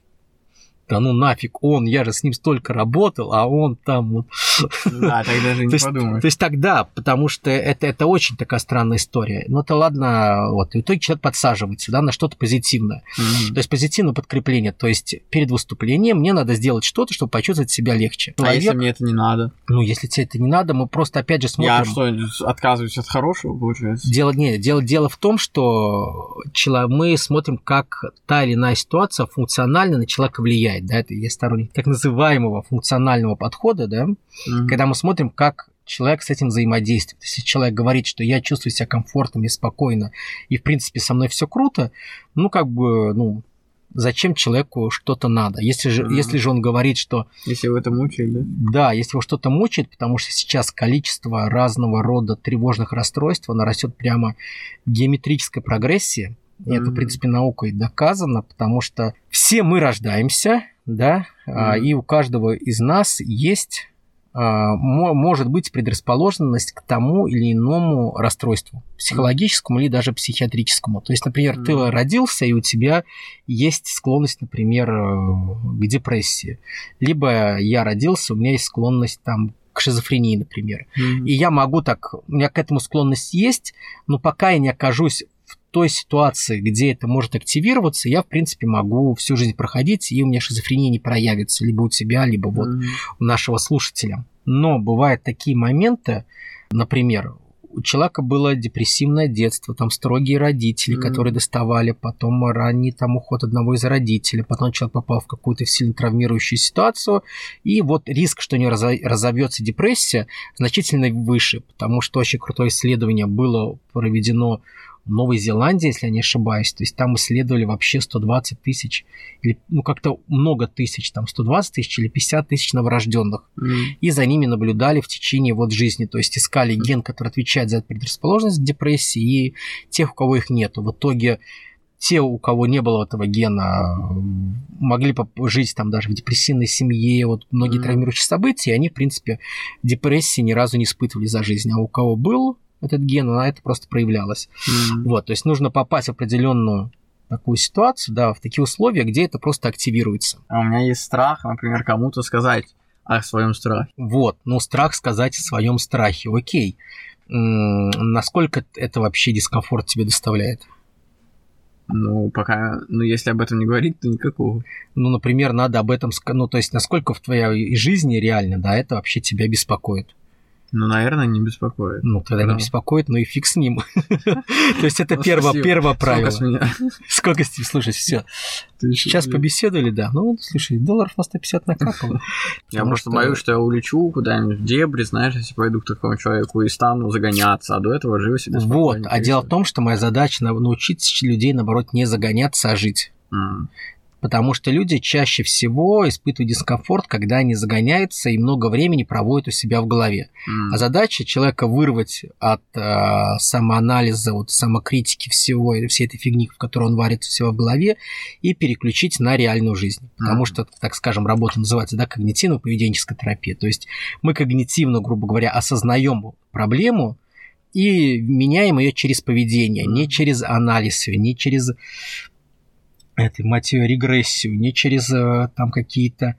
да ну нафиг он, я же с ним столько работал, а он там вот... Да, тогда же не подумаешь. То есть тогда, потому что это, это очень такая странная история. Ну это ладно, вот, и в итоге человек подсаживается, да, на что-то позитивное. Mm-hmm. То есть позитивное подкрепление. То есть перед выступлением мне надо сделать что-то, чтобы почувствовать себя легче. А Человек, если мне это не надо? Ну, если тебе это не надо, мы просто опять же смотрим... Я что, отказываюсь от хорошего, получается? Дело, нет, дело, дело в том, что мы смотрим, как та или иная ситуация функционально на человека влияет влияет, да, это я сторонник так называемого функционального подхода, да, mm-hmm. когда мы смотрим, как человек с этим взаимодействует. Если человек говорит, что я чувствую себя комфортно и спокойно, и в принципе со мной все круто, ну как бы, ну, зачем человеку что-то надо. Если же, mm-hmm. если же он говорит, что... Если его это мучает, да? Да, если его что-то мучает, потому что сейчас количество разного рода тревожных расстройств, оно растет прямо в геометрической прогрессии. И это, в принципе, наукой доказано, потому что все мы рождаемся, да, mm-hmm. и у каждого из нас есть а, может быть предрасположенность к тому или иному расстройству, психологическому или даже психиатрическому. То есть, например, ты родился, и у тебя есть склонность, например, э, к депрессии. Либо я родился, у меня есть склонность там к шизофрении, например. Mm. И я могу так, у меня к этому склонность есть, но пока я не окажусь той ситуации, где это может активироваться, я, в принципе, могу всю жизнь проходить, и у меня шизофрения не проявится либо у тебя, либо вот mm-hmm. у нашего слушателя. Но бывают такие моменты, например, у человека было депрессивное детство, там строгие родители, mm-hmm. которые доставали, потом ранний там уход одного из родителей, потом человек попал в какую-то сильно травмирующую ситуацию, и вот риск, что у него разовьется депрессия, значительно выше, потому что очень крутое исследование было проведено Новой Зеландии, если я не ошибаюсь. То есть там исследовали вообще 120 тысяч, или ну как-то много тысяч, там 120 тысяч или 50 тысяч новорожденных. Mm. И за ними наблюдали в течение вот жизни. То есть искали ген, который отвечает за предрасположенность к депрессии, и тех, у кого их нету. В итоге те, у кого не было этого гена, могли жить там даже в депрессивной семье, вот многие mm. травмирующие события, и они, в принципе, депрессии ни разу не испытывали за жизнь. А у кого был этот ген, на это просто проявлялось. Mm-hmm. Вот, то есть нужно попасть в определенную такую ситуацию, да, в такие условия, где это просто активируется. А у меня есть страх, например, кому-то сказать о своем страхе. Вот, ну страх сказать о своем страхе, окей. М, Насколько это вообще дискомфорт тебе доставляет? Ну, пока, ну, если об этом не говорить, то никакого. Ну, например, надо об этом, ну, то есть, насколько в твоей жизни реально, да, это вообще тебя беспокоит. Ну, наверное, не беспокоит. Ну, тогда не Да. беспокоит, ну и фиг с ним. То есть, это Ну, первое правило. с меня? Сколько с тебе, слушай, все. Сейчас побеседовали, да. Ну, слушай, долларов на 150 накапало. Я просто боюсь, что я улечу куда-нибудь в дебри, знаешь, если пойду к такому человеку и стану загоняться, а до этого живу себе Вот, а дело в том, что моя задача на- научить людей, наоборот, не загоняться, а жить. Потому что люди чаще всего испытывают дискомфорт, когда они загоняются и много времени проводят у себя в голове. М. А задача человека вырвать от э, самоанализа, вот, самокритики всего, всей этой фигни, в которой он варит у себя в голове, и переключить на реальную жизнь. Потому Мгм. что, так скажем, работа называется да, когнитивно-поведенческая терапия. То есть мы когнитивно, грубо говоря, осознаем проблему и меняем ее через поведение, не через анализ, не через этой, мать регрессию, не через э, там какие-то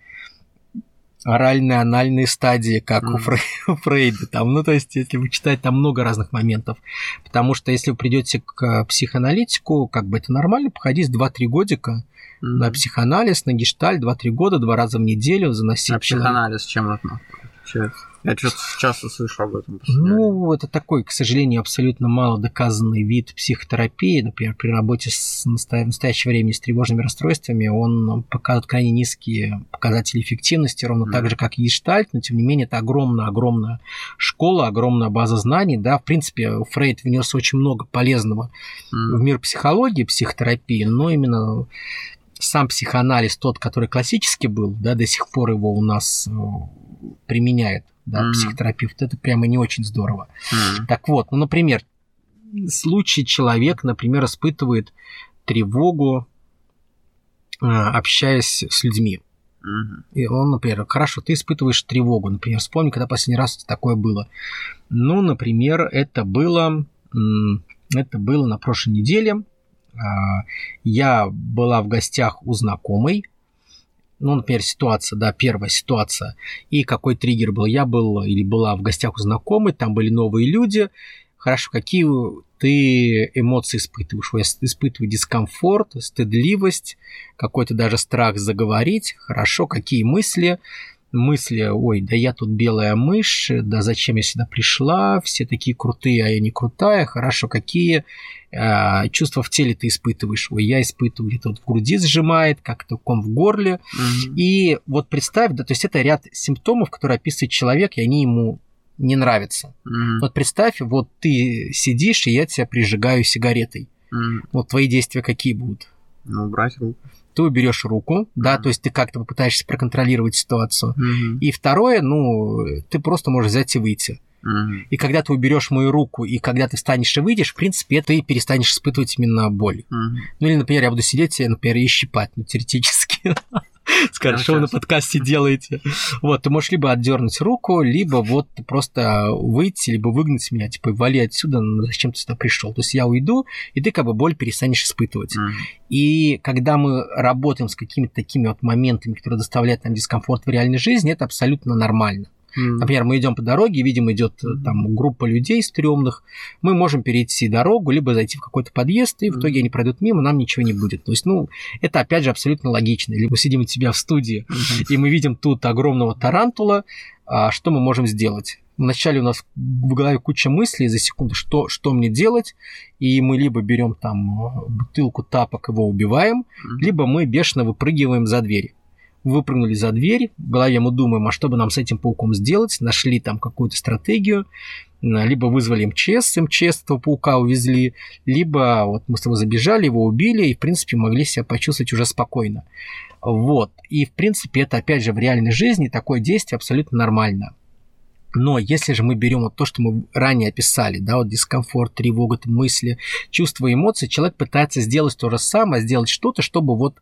оральные, анальные стадии, как у. Фрей- у Фрейда. Там, ну, то есть, если вы читаете, там много разных моментов. Потому что если вы придете к психоаналитику, как бы это нормально, походить 2-3 годика М. на психоанализ, на гешталь, 2-3 года, два раза в неделю заносить А психоанализ чем это? Чё- Я что-то часто слышу об этом. в. Ну, это такой, к сожалению, абсолютно мало доказанный вид психотерапии. Например, при работе с настоя- в настоящее время с тревожными расстройствами он показывает крайне низкие показатели эффективности, ровно Мгм. так же, как и гештальт, но тем не менее это огромная-огромная школа, огромная база знаний. Да, в принципе, Фрейд внес очень много полезного в М. мир психологии, психотерапии, но именно сам психоанализ, тот, который классический был, да, до сих пор его у нас э, применяет, да, Мгм. психотерапевт, это прямо не очень здорово. М. Так вот, ну, например, случай человек, например, испытывает тревогу, э, общаясь с людьми. И он, например, хорошо, ты испытываешь тревогу, например, вспомни, когда последний раз такое было. Ну, например, это было, это было на прошлой неделе. А, Я была в гостях у знакомой. Ну, например, ситуация, да, первая ситуация. И какой триггер был? Я был или была в гостях у знакомой, там были новые люди. Хорошо, какие ты эмоции испытываешь? Я испытываю дискомфорт, стыдливость, какой-то даже страх заговорить. Хорошо, какие мысли? Мысли, ой, да я тут белая мышь, да зачем я сюда пришла, все такие крутые, а я не крутая. Хорошо, какие э, чувства в теле ты испытываешь? Ой, я испытываю где-то вот в груди сжимает, как-то ком в горле. Мгм. И вот представь, да, то есть это ряд симптомов, которые описывает человек, и они ему не нравятся. Мгм. Вот представь, вот ты сидишь, и я тебя прижигаю сигаретой. Мгм. Вот твои действия какие будут? Ну, брать руку. Ты уберешь руку, да, то есть ты как-то попытаешься проконтролировать ситуацию. И второе, ну, ты просто можешь взять и выйти. И когда ты уберешь мою руку, и когда ты встанешь и выйдешь, в принципе, ты перестанешь испытывать именно боль. Ну или, например, я буду сидеть, например, и щипать, ну, теоретически. Скажешь, что вы на подкасте делаете? Вот, ты можешь либо отдернуть руку, либо вот просто выйти, либо выгнать меня, типа, вали отсюда, ну, зачем ты сюда пришел? То есть я уйду, и ты как бы боль перестанешь испытывать. И когда мы работаем с какими-то такими вот моментами, которые доставляют нам дискомфорт в реальной жизни, это абсолютно нормально. Мгм. Например, мы идем по дороге, видим, идет э, там группа людей стрёмных, мы можем перейти дорогу, либо зайти в какой-то подъезд, и в итоге они пройдут мимо, нам ничего не будет. То есть, ну, это опять же абсолютно логично. Либо сидим у тебя в студии, Мгм. и мы видим тут огромного тарантула, а что мы можем сделать? Вначале у нас в голове куча мыслей за секунду, что, что мне делать, и мы либо берем там э, бутылку тапок, его убиваем, Мгм. либо мы бешено выпрыгиваем за дверь. Выпрыгнули за дверь, в голове мы думаем, а что бы нам с этим пауком сделать, нашли там какую-то стратегию, либо вызвали МЧС, МЧС этого паука увезли, либо вот мы с тобой забежали, его убили, и, в принципе, могли себя почувствовать уже спокойно. Вот. И, в принципе, это, опять же, в реальной жизни такое действие абсолютно нормально. Но если же мы берем вот то, что мы ранее описали, да, вот дискомфорт, тревога, мысли, чувства, эмоции, человек пытается сделать то же самое, сделать что-то, чтобы вот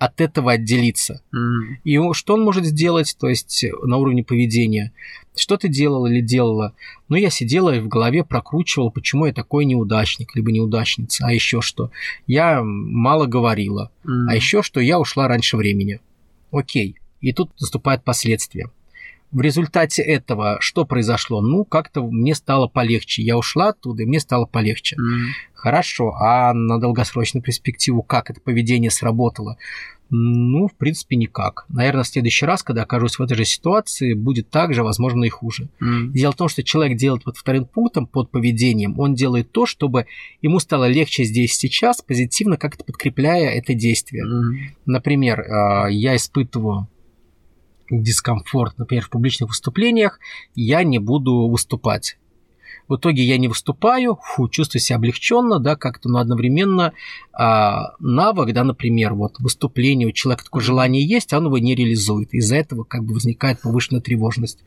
от этого отделиться. Мгм. И что он может сделать, то есть э, на уровне поведения? Что ты делал или делала? Ну, я сидела и в голове прокручивала, почему я такой неудачник, либо неудачница, а еще что. Я мало говорила, Мгм. а еще что я ушла раньше времени. Окей. И тут наступают последствия. В результате этого что произошло? Ну, как-то мне стало полегче. Я ушла оттуда, и мне стало полегче. Мгм. Хорошо, а на долгосрочную перспективу как это поведение сработало? Ну, в принципе, никак. Наверное, в следующий раз, когда окажусь в этой же ситуации, будет так же, возможно, и хуже. Мгм. Дело в том, что человек делает под вторым пунктом, под поведением, он делает то, чтобы ему стало легче здесь сейчас, позитивно как-то подкрепляя это действие. Мгм. Например, а, я испытываю дискомфорт, например, в публичных выступлениях, я не буду выступать. В итоге я не выступаю, фу, чувствую себя облегченно, да, как-то, но одновременно а, навык, да, например, вот выступление, у человека такое желание есть, а он его не реализует. Из-за этого как бы возникает повышенная тревожность.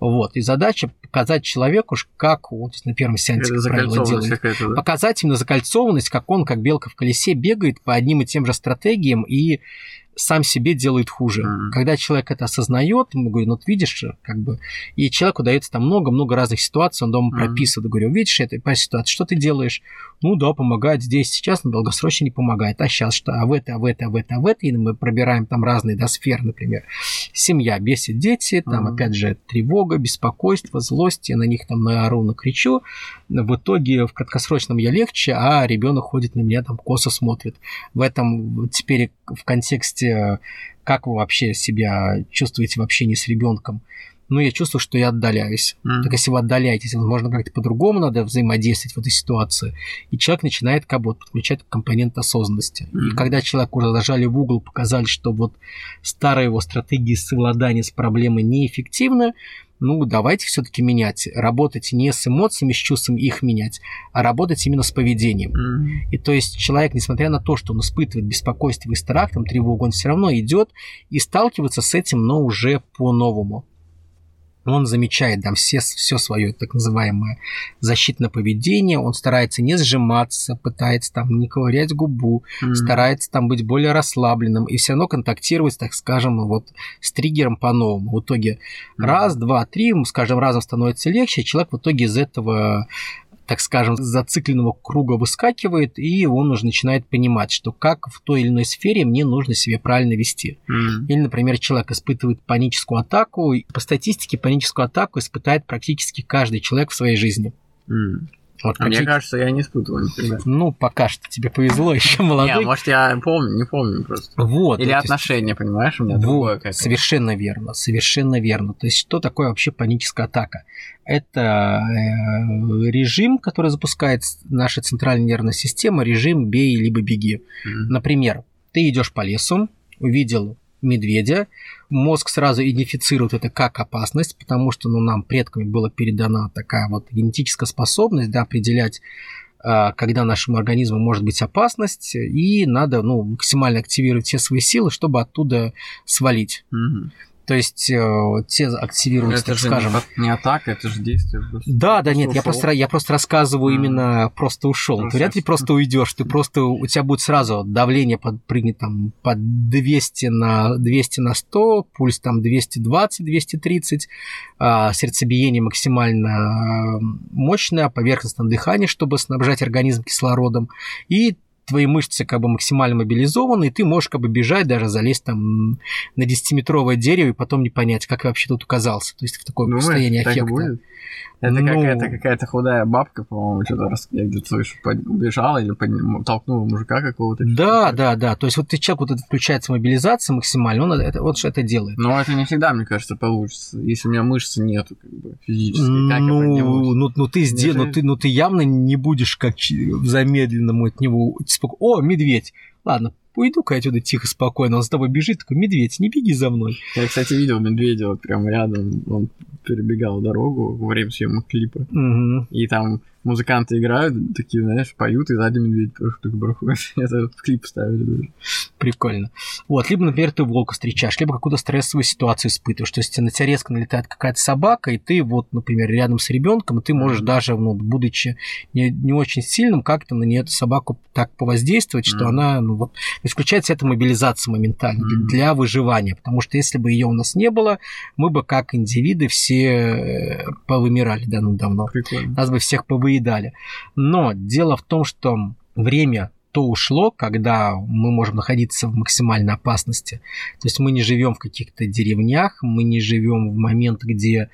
Вот. И задача показать человеку, как он на первом сеансе, как правило, делает да? показать именно закольцованность, как он, как белка в колесе, бегает по одним и тем же стратегиям и сам себе делает хуже. Мгм. Когда человек это осознает, ему говорю, ну вот видишь, как бы, и человеку дается там много-много разных ситуаций, он дома Мгм. прописывает, говорю, видишь, это по ситуации, что ты делаешь? Ну да, помогает здесь, сейчас, но долгосрочно не помогает. А сейчас что? А в это, а в это, а в это, а в это, и мы пробираем там разные да, сферы, например. Семья, бесит дети, там Мгм. опять же тревога, беспокойство, злость, я на них там наору, накричу, в итоге в краткосрочном я легче, а ребенок ходит на меня там косо смотрит. В этом теперь в контексте, как вы вообще себя чувствуете в общении с ребенком? Ну, я чувствую, что я отдаляюсь. Мгм. Так если вы отдаляетесь, возможно, как-то по-другому надо взаимодействовать в этой ситуации. И человек начинает как бы подключать компонент осознанности. И Мгм. когда человек уже зажали в угол, показали, что вот старые его стратегии совладания с проблемой неэффективны, ну, давайте все-таки менять. Работать не с эмоциями, с чувством их менять, а работать именно с поведением. Мгм. И то есть человек, несмотря на то, что он испытывает беспокойство и страх, там, тревогу, он все равно идет и сталкивается с этим, но уже по-новому. Он замечает там все, все свое так называемое защитное поведение, он старается не сжиматься, пытается там не ковырять губу, Мгм. старается там быть более расслабленным и все равно контактировать, так скажем, вот с триггером по-новому. В итоге Мгм. раз, два, три, ему с каждым разом становится легче, человек в итоге из этого так скажем, зацикленного круга выскакивает, и он уже начинает понимать, что как в той или иной сфере мне нужно себя правильно вести. Мгм. Или, например, человек испытывает паническую атаку, и по статистике паническую атаку испытает практически каждый человек в своей жизни. Мгм. Вот А Мне кажется, я не испытывал никогда. Ну, пока что тебе повезло, еще Не, молодой. может, я помню, не помню просто. Вот. Или отношения, понимаешь, у меня другое Вот, какое-то. совершенно верно, совершенно верно. То есть, что такое вообще паническая атака? Это э, режим, который запускает наша центральная нервная система, режим бей либо беги. Мгм. Например, ты идешь по лесу, увидел медведя, мозг сразу идентифицирует это как опасность, потому что ну, нам предками была передана такая вот генетическая способность да, определять, а, когда нашему организму может быть опасность, и надо ну, максимально активировать все свои силы, чтобы оттуда свалить. Мгм. То есть э, те активируются, Это так же скажем. не, не атака, это же действие. просто. Да, да, нет, я ушел. просто, я просто рассказываю Мгм. именно просто ушел. Ты вряд ли просто уйдешь, ты просто, у тебя будет сразу давление подпрыгнет там под 200 на, 200 на 100, пульс там 220-230, а, сердцебиение максимально мощное, поверхностное дыхание, чтобы снабжать организм кислородом, и твои мышцы как бы максимально мобилизованы, и ты можешь как бы бежать, даже залезть там на 10-метровое дерево и потом не понять, как я вообще тут оказался. То есть в таком Думаешь, состоянии так и аффекта. будет? Это Ну- какая-то, какая-то худая бабка, по-моему, что-то раз, я где-то слышу, под- убежала или под- толкнула мужика какого-то. Да, да, да. То есть вот ты человек, вот это включается мобилизация максимально, он это, вот что это делает. Но это не всегда, мне кажется, получится. Если у меня мышцы нету, как бы, физически, как я Ну, поднимусь? ну, ну, ты сдел, ну, ты, ну ты явно не будешь как чи- в замедленном от него О, медведь! Ладно, уйду-ка отсюда тихо, спокойно. Он с тобой бежит, такой, медведь, не беги за мной. Я, кстати, видел медведя вот прямо рядом, он перебегал дорогу во время съемок клипа. Мгм. И там музыканты играют, такие, знаешь, поют, и сзади медведь просто так проходит. Это в клип ставили даже. Прикольно. Вот, либо, например, ты волка встречаешь, либо какую-то стрессовую ситуацию испытываешь. То есть на тебя резко налетает какая-то собака, и ты вот, например, рядом с ребенком, и ты можешь mm-hmm. даже, ну, будучи не, не очень сильным, как-то на нее эту собаку так повоздействовать, mm-hmm. что она, ну вот, исключается эта мобилизация моментально mm-hmm. для выживания. Потому что если бы ее у нас не было, мы бы как индивиды все э, повымирали давно-давно. Прикольно. Нас бы всех повыедали. Но дело в том, что время то ушло, когда мы можем находиться в максимальной опасности. То есть мы не живем в каких-то деревнях, мы не живем в момент, где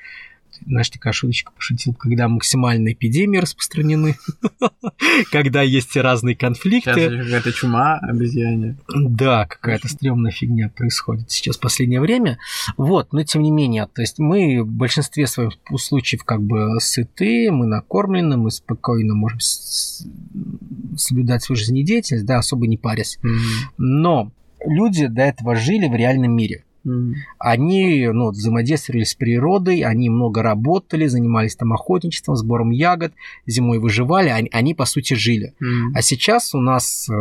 знаешь, такая шуточка пошутил, когда максимальные эпидемии распространены, когда есть разные конфликты. Сейчас какая-то чума обезьяне. Да, какая-то стрёмная фигня происходит сейчас в последнее время. Вот, но тем не менее, то есть мы в большинстве своих случаев как бы сыты, мы накормлены, мы спокойно можем соблюдать свою жизнедеятельность, да, особо не парясь. Но люди до этого жили в реальном мире. Mm. Они ну, взаимодействовали с природой, они много работали, занимались там охотничеством, сбором ягод, зимой выживали, они, они по сути жили. Mm. А сейчас у нас э,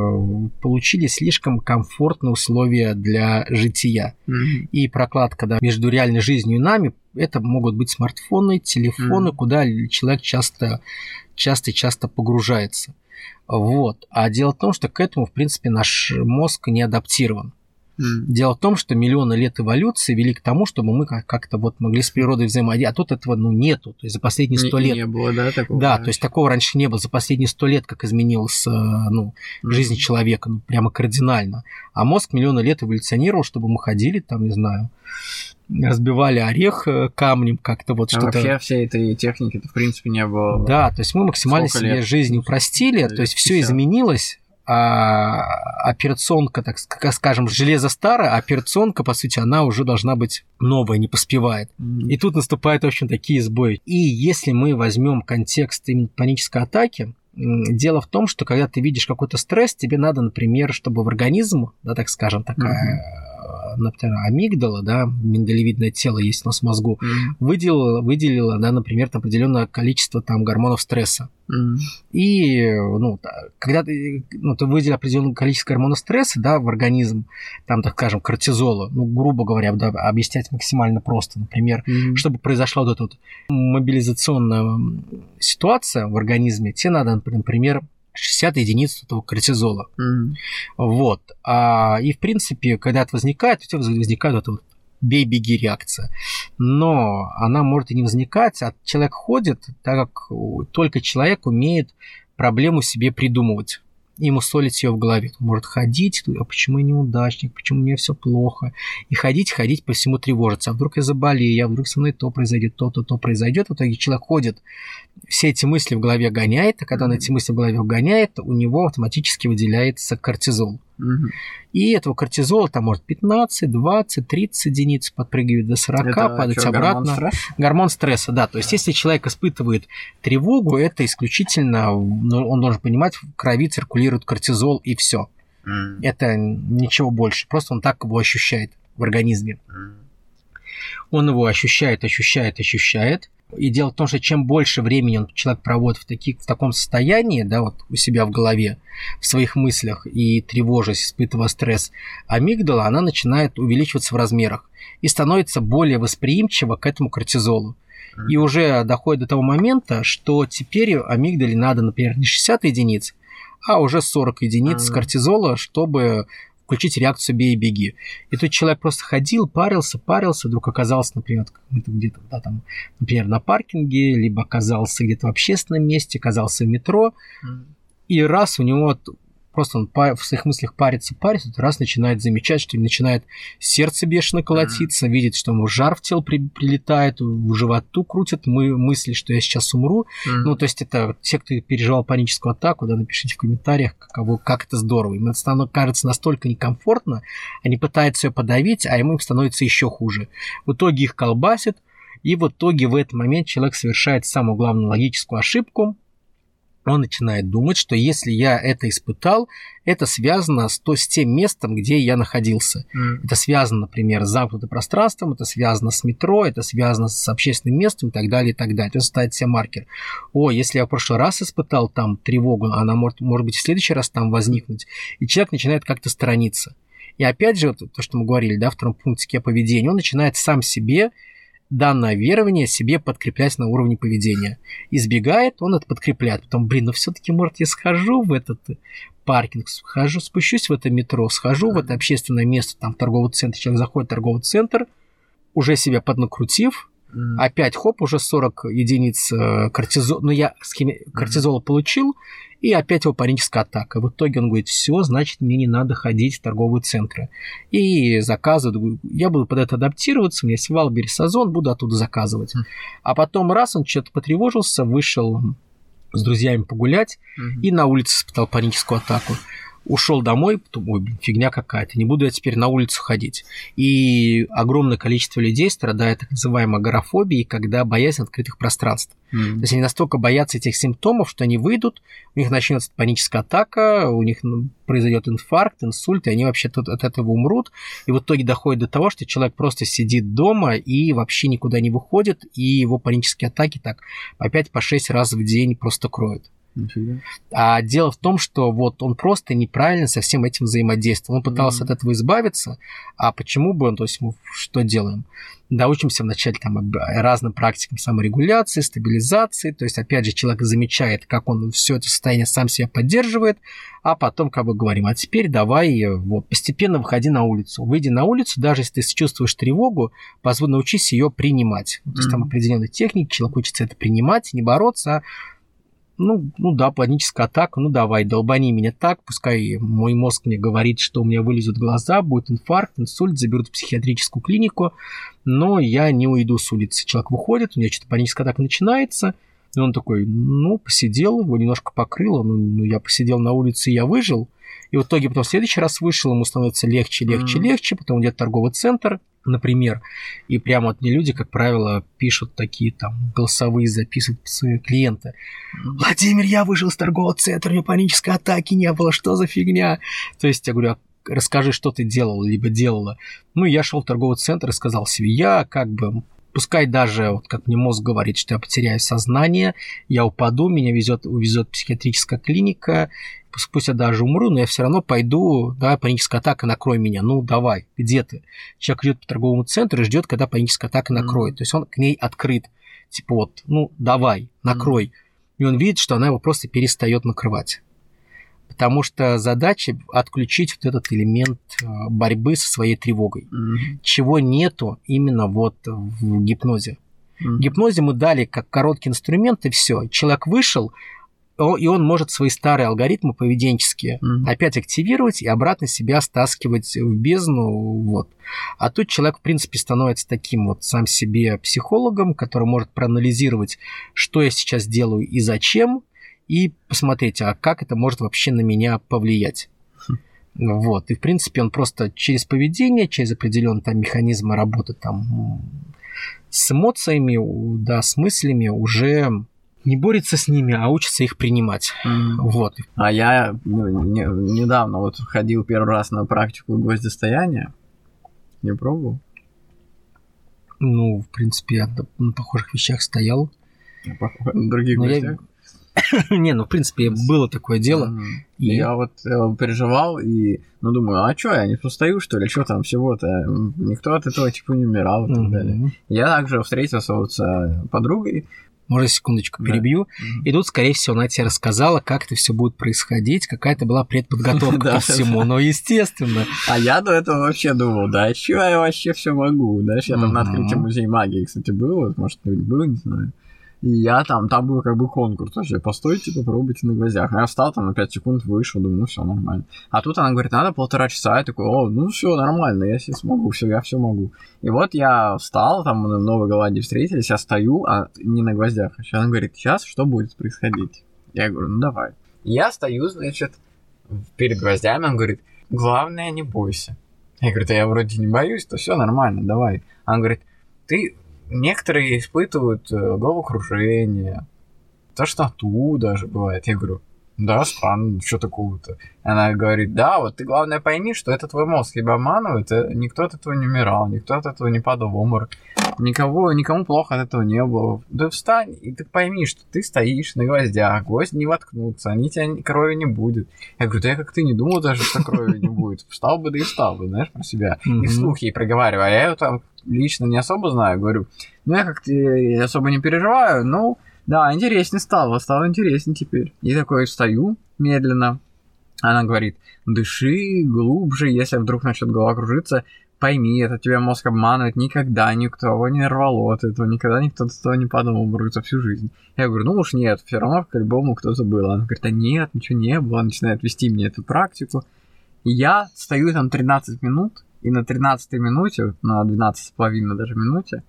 получились слишком комфортные условия для жития. Mm. И прокладка да, между реальной жизнью и нами, это могут быть смартфоны, телефоны, mm. куда человек часто часто-часто погружается. Вот. А дело в том, что к этому, в принципе, наш мозг не адаптирован. Mm. Дело в том, что миллионы лет эволюции вели к тому, чтобы мы как-то вот могли с природой взаимодействовать, а тут этого ну нету. То есть за последние сто лет... Не было, да, такого? Да, то есть такого раньше не было. За последние сто лет как изменилась ну, mm. жизнь человека, ну, прямо кардинально. А мозг миллионы лет эволюционировал, чтобы мы ходили там, не знаю, разбивали орех э, камнем как-то вот а что-то. вообще всей этой техники в принципе не было. Да, то есть мы максимально Сколько себе лет? жизнь упростили, то есть все изменилось, а операционка, так скажем, железо старое, а операционка, по сути, она уже должна быть новая, не поспевает. И тут наступают, в общем, такие сбои. И если мы возьмем контекст именно панической атаки, Дело в том, что когда ты видишь какой-то стресс, тебе надо, например, чтобы в организм, да, так скажем, такая mm-hmm например, амигдала, да, миндалевидное тело есть у нас в мозгу, mm-hmm. выделила, выделила, да, например, определенное количество там гормонов стресса. Mm-hmm. И, ну, когда ты, ну, ты выделил определенное количество гормонов стресса, да, в организм, там, так скажем, кортизола, ну, грубо говоря, да, объяснять максимально просто, например, mm-hmm. чтобы произошла вот эта вот мобилизационная ситуация в организме, тебе надо, например, 60 единиц этого кортизола. Mm-hmm. Вот. А, и, в принципе, когда это возникает, у тебя возникает вот бей-беги реакция. Но она может и не возникать, а человек ходит, так как только человек умеет проблему себе придумывать ему солить ее в голове. Он может ходить, а почему я неудачник, почему мне все плохо. И ходить, ходить, по всему тревожиться. А вдруг я заболею, а вдруг со мной то произойдет, то, то, то произойдет. В итоге человек ходит, все эти мысли в голове гоняет, а когда он эти мысли в голове гоняет, у него автоматически выделяется кортизол. Угу. И этого кортизола там может 15, 20, 30 единиц подпрыгивать до 40, это падать что, обратно. Гормон стресса? гормон стресса, да. То есть, если человек испытывает тревогу, это исключительно, ну, он должен понимать, в крови циркулирует кортизол и все. Mm. Это ничего больше. Просто он так его ощущает в организме. Mm. Он его ощущает, ощущает, ощущает. И дело в том, что чем больше времени он, человек проводит в, таких, в таком состоянии, да, вот у себя в голове, в своих мыслях и тревожась, испытывая стресс, амигдала, она начинает увеличиваться в размерах и становится более восприимчива к этому кортизолу. И уже доходит до того момента, что теперь амигдале надо, например, не 60 единиц, а уже 40 единиц кортизола, чтобы включить реакцию «бей и беги». И тут человек просто ходил, парился, парился, вдруг оказался, например, где-то, да, там, например, на паркинге, либо оказался где-то в общественном месте, оказался в метро, и раз у него просто он в своих мыслях парится, парится, раз начинает замечать, что начинает сердце бешено колотиться, mm-hmm. видит, что ему жар в тело при, прилетает, в животу крутят мы, мысли, что я сейчас умру. Mm-hmm. Ну, то есть это те, кто переживал паническую атаку, да, напишите в комментариях, каково, как это здорово. Им это станов, кажется настолько некомфортно, они пытаются ее подавить, а ему им становится еще хуже. В итоге их колбасит, и в итоге в этот момент человек совершает самую главную логическую ошибку, он начинает думать, что если я это испытал, это связано с, то, с тем местом, где я находился. М. Это связано, например, с замкнутым пространством, это связано с метро, это связано с общественным местом и так далее, и так далее. Это ставит себе маркер. О, если я в прошлый раз испытал там тревогу, она может, может быть в следующий раз там возникнуть. И человек начинает как-то сторониться. И опять же, вот то, что мы говорили, да, в втором пункте поведения, он начинает сам себе данное верование себе подкреплять на уровне поведения. Избегает, он это подкрепляет. Потом, блин, ну все-таки, может, я схожу в этот паркинг, схожу, спущусь в это метро, схожу в это общественное место, там, в торговый центр. Человек заходит в торговый центр, уже себя поднакрутив, М. опять хоп, уже 40 единиц э, кортизола, ну я схеме... кортизола получил, и опять его паническая атака. В итоге он говорит, все, значит, мне не надо ходить в торговые центры. И заказывает, говорю, я буду под это адаптироваться, у меня есть Валбери Сазон, буду оттуда заказывать. Мгм. А потом раз, он что-то потревожился, вышел с друзьями погулять, Мгм. и на улице испытал паническую атаку. Ушел домой, потом, ой, блин, фигня какая-то, не буду я теперь на улицу ходить. И огромное количество людей страдает так называемой агорафобией, когда боязнь открытых пространств. М. То есть они настолько боятся этих симптомов, что они выйдут, у них начнется паническая атака, у них ну, произойдет инфаркт, инсульт, и они вообще тут от этого умрут. И в итоге доходит до того, что человек просто сидит дома и вообще никуда не выходит, и его панические атаки так по 5-6 раз в день просто кроют. Нифига. А дело в том, что вот он просто неправильно со всем этим взаимодействовал. Он пытался Мгм. от этого избавиться, а почему бы он, то есть мы что делаем? Да, учимся вначале там разным практикам саморегуляции, стабилизации, то есть опять же человек замечает, как он все это состояние сам себя поддерживает, а потом как бы говорим, а теперь давай вот постепенно выходи на улицу. Выйди на улицу, даже если ты чувствуешь тревогу, позволь научись ее принимать. То есть там определенные техники, человек учится это принимать, не бороться, а ну, ну да, паническая атака, ну давай, долбани меня так, пускай мой мозг мне говорит, что у меня вылезут глаза, будет инфаркт, инсульт, заберут в психиатрическую клинику, но я не уйду с улицы. Человек выходит, у него что-то паническая атака начинается, и он такой, ну, посидел, его немножко покрыло, ну, ну, я посидел на улице, и я выжил, и в итоге потом в следующий раз вышел, ему становится легче, легче, Мгм. легче, потом идет торговый центр, например, и прямо вот мне люди, как правило, пишут такие там голосовые, записывают свои клиенты. Владимир, я вышел из торгового центра, у меня панической атаки не было, что за фигня? То есть я говорю, «А расскажи, что ты делал, либо делала. Ну, я шел в торговый центр и сказал себе, я как бы, пускай даже, вот как мне мозг говорит, что я потеряю сознание, я упаду, меня везет, увезет психиатрическая клиника, пусть, пусть я даже умру, но я все равно пойду, да, паническая атака, накрой меня, ну давай, где ты? Человек идет по торговому центру и ждет, когда паническая атака накроет, то есть он к ней открыт, типа вот, ну давай, накрой. И он видит, что она его просто перестает накрывать. Потому что задача отключить вот этот элемент э, борьбы со своей тревогой, Мгм. чего нету именно вот в гипнозе. В гипнозе мы дали как короткий инструмент, и все. Человек вышел, и он может свои старые алгоритмы поведенческие Мгм. опять активировать и обратно себя стаскивать в бездну. Вот. А тут человек, в принципе, становится таким вот сам себе психологом, который может проанализировать, что я сейчас делаю и зачем, и посмотреть, а как это может вообще на меня повлиять. Вот. И, в принципе, он просто через поведение, через определенные там механизмы работы там с эмоциями, да, с мыслями уже не борется с ними, а учится их принимать. Мгм. Вот. А я ну, не- недавно вот ходил первый раз на практику гвоздистояния. Не пробовал? Ну, в принципе, я на похожих вещах стоял. На других Но я- гостях. Не, ну, в принципе, было такое дело. И- Я вот э, переживал и, ну, думаю, а что, я не постою, что ли? Что там всего-то? Никто от этого, типа, не умирал и так далее. Я также встретился вот с э, подругой. Можно секундочку Да. перебью. Мгм. И тут, скорее всего, она тебе рассказала, как это все будет происходить, какая-то была предподготовка Да, ко всему. Ну, естественно. А я до этого вообще думал, да, что я вообще все могу? Знаешь, я там на открытии музея магии, кстати, был, может, был, не знаю. И я там, там был как бы конкурс вообще, постойте, попробуйте на гвоздях. А я встал там на 5 секунд, вышел, думаю, ну все, нормально. А тут она говорит, надо полтора часа, я такой, о, ну все, нормально, я себе смогу, все, я все могу. И вот я встал, там мы в Новой Голландии встретились, я стою, а не на гвоздях. Сейчас она говорит, сейчас что будет происходить? Я говорю, ну давай. Я стою, значит, перед гвоздями, он говорит, главное, не бойся. Я говорю, да я вроде не боюсь, то все нормально, давай. Он говорит, ты, некоторые испытывают э, головокружение, тошноту даже бывает. Я говорю, да, странно, что такого-то. Она говорит, да, вот ты главное пойми, что это твой мозг тебя обманывает, э, никто от этого не умирал, никто от этого не падал в обморок, никого, никому плохо от этого не было. Да встань, и ты пойми, что ты стоишь на гвоздях, гвозди не воткнутся, они тебя крови не будет. Я говорю, да я как ты не думал даже, что крови не будет. Встал бы, да и встал бы, знаешь, про себя. И вслух ей проговариваю, а я ее там лично не особо знаю, говорю, ну я как-то особо не переживаю, ну, да, интереснее стало, стало интереснее теперь. И такой встаю медленно. Она говорит, дыши глубже, если вдруг начнет голова кружиться, пойми, это тебя мозг обманывает, никогда никто не рвало от этого, никогда никто от этого не подумал за всю жизнь. Я говорю, ну уж нет, все равно по-любому кто-то был. Она говорит, а нет, ничего не было, начинает вести мне эту практику. И я стою там 13 минут, и на 13 минуте, на 12 с половиной даже минуте,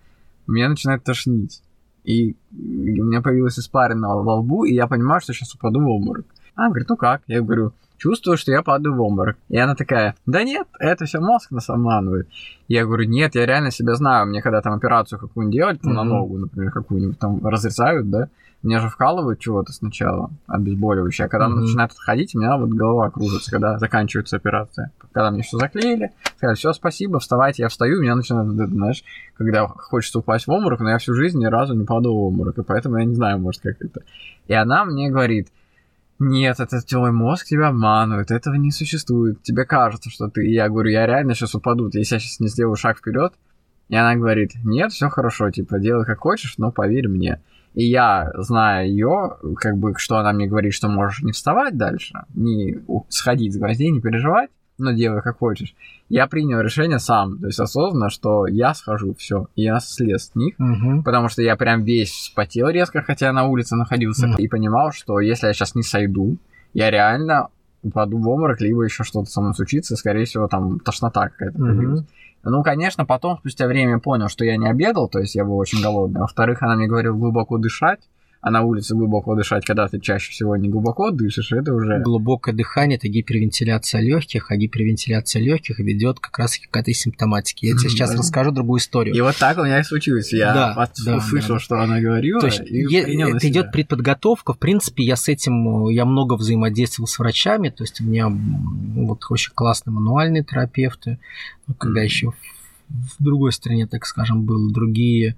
меня начинает тошнить и у меня появилась испарина во лбу, и я понимаю, что сейчас упаду в обморок. Она говорит, ну как? Я говорю, чувствую, что я падаю в обморок. И она такая, да нет, это все мозг нас обманывает. Я говорю, нет, я реально себя знаю. Мне когда там операцию какую-нибудь делать, mm-hmm. на ногу, например, какую-нибудь там разрезают, да, мне же вкалывают чего-то сначала, обезболивающее, а когда mm-hmm. начинает отходить, у меня вот голова кружится, когда заканчивается операция. Когда мне все заклеили, сказали, все, спасибо, вставайте, я встаю, у меня начинает, знаешь, когда хочется упасть в обморок, но я всю жизнь ни разу не падал в обморок, и поэтому я не знаю, может, как это. И она мне говорит, нет, это твой мозг тебя обманывает, этого не существует. Тебе кажется, что ты... Я говорю, я реально сейчас упаду, если я сейчас не сделаю шаг вперед. И она говорит, нет, все хорошо, типа, делай как хочешь, но поверь мне. И я, зная ее, как бы, что она мне говорит, что можешь не вставать дальше, не сходить с гвоздей, не переживать, но делай как хочешь. Я принял решение сам, то есть осознанно, что я схожу, все, я слез с них, Мгм. потому что я прям весь вспотел резко, хотя на улице находился, Мгм. и понимал, что если я сейчас не сойду, я реально упаду в обморок, либо еще что-то со мной случится, скорее всего, там тошнота какая-то появилась. Ну, конечно, потом, спустя время, понял, что я не обедал, то есть я был очень голодный. Во-вторых, она мне говорила глубоко дышать, а на улице глубоко дышать, когда ты чаще всего не глубоко дышишь, это уже... Глубокое дыхание – это гипервентиляция легких, а гипервентиляция легких ведет как раз к этой симптоматике. Я тебе сейчас Да. расскажу другую историю. И вот так у меня и случилось. Я Да, да, услышал, да. что она говорила, То есть е- это идет предподготовка. В принципе, я с этим, я много взаимодействовал с врачами. То есть у меня вот очень классные мануальные терапевты. Ну, Когда Мгм. еще в в другой стране, так скажем, было другие,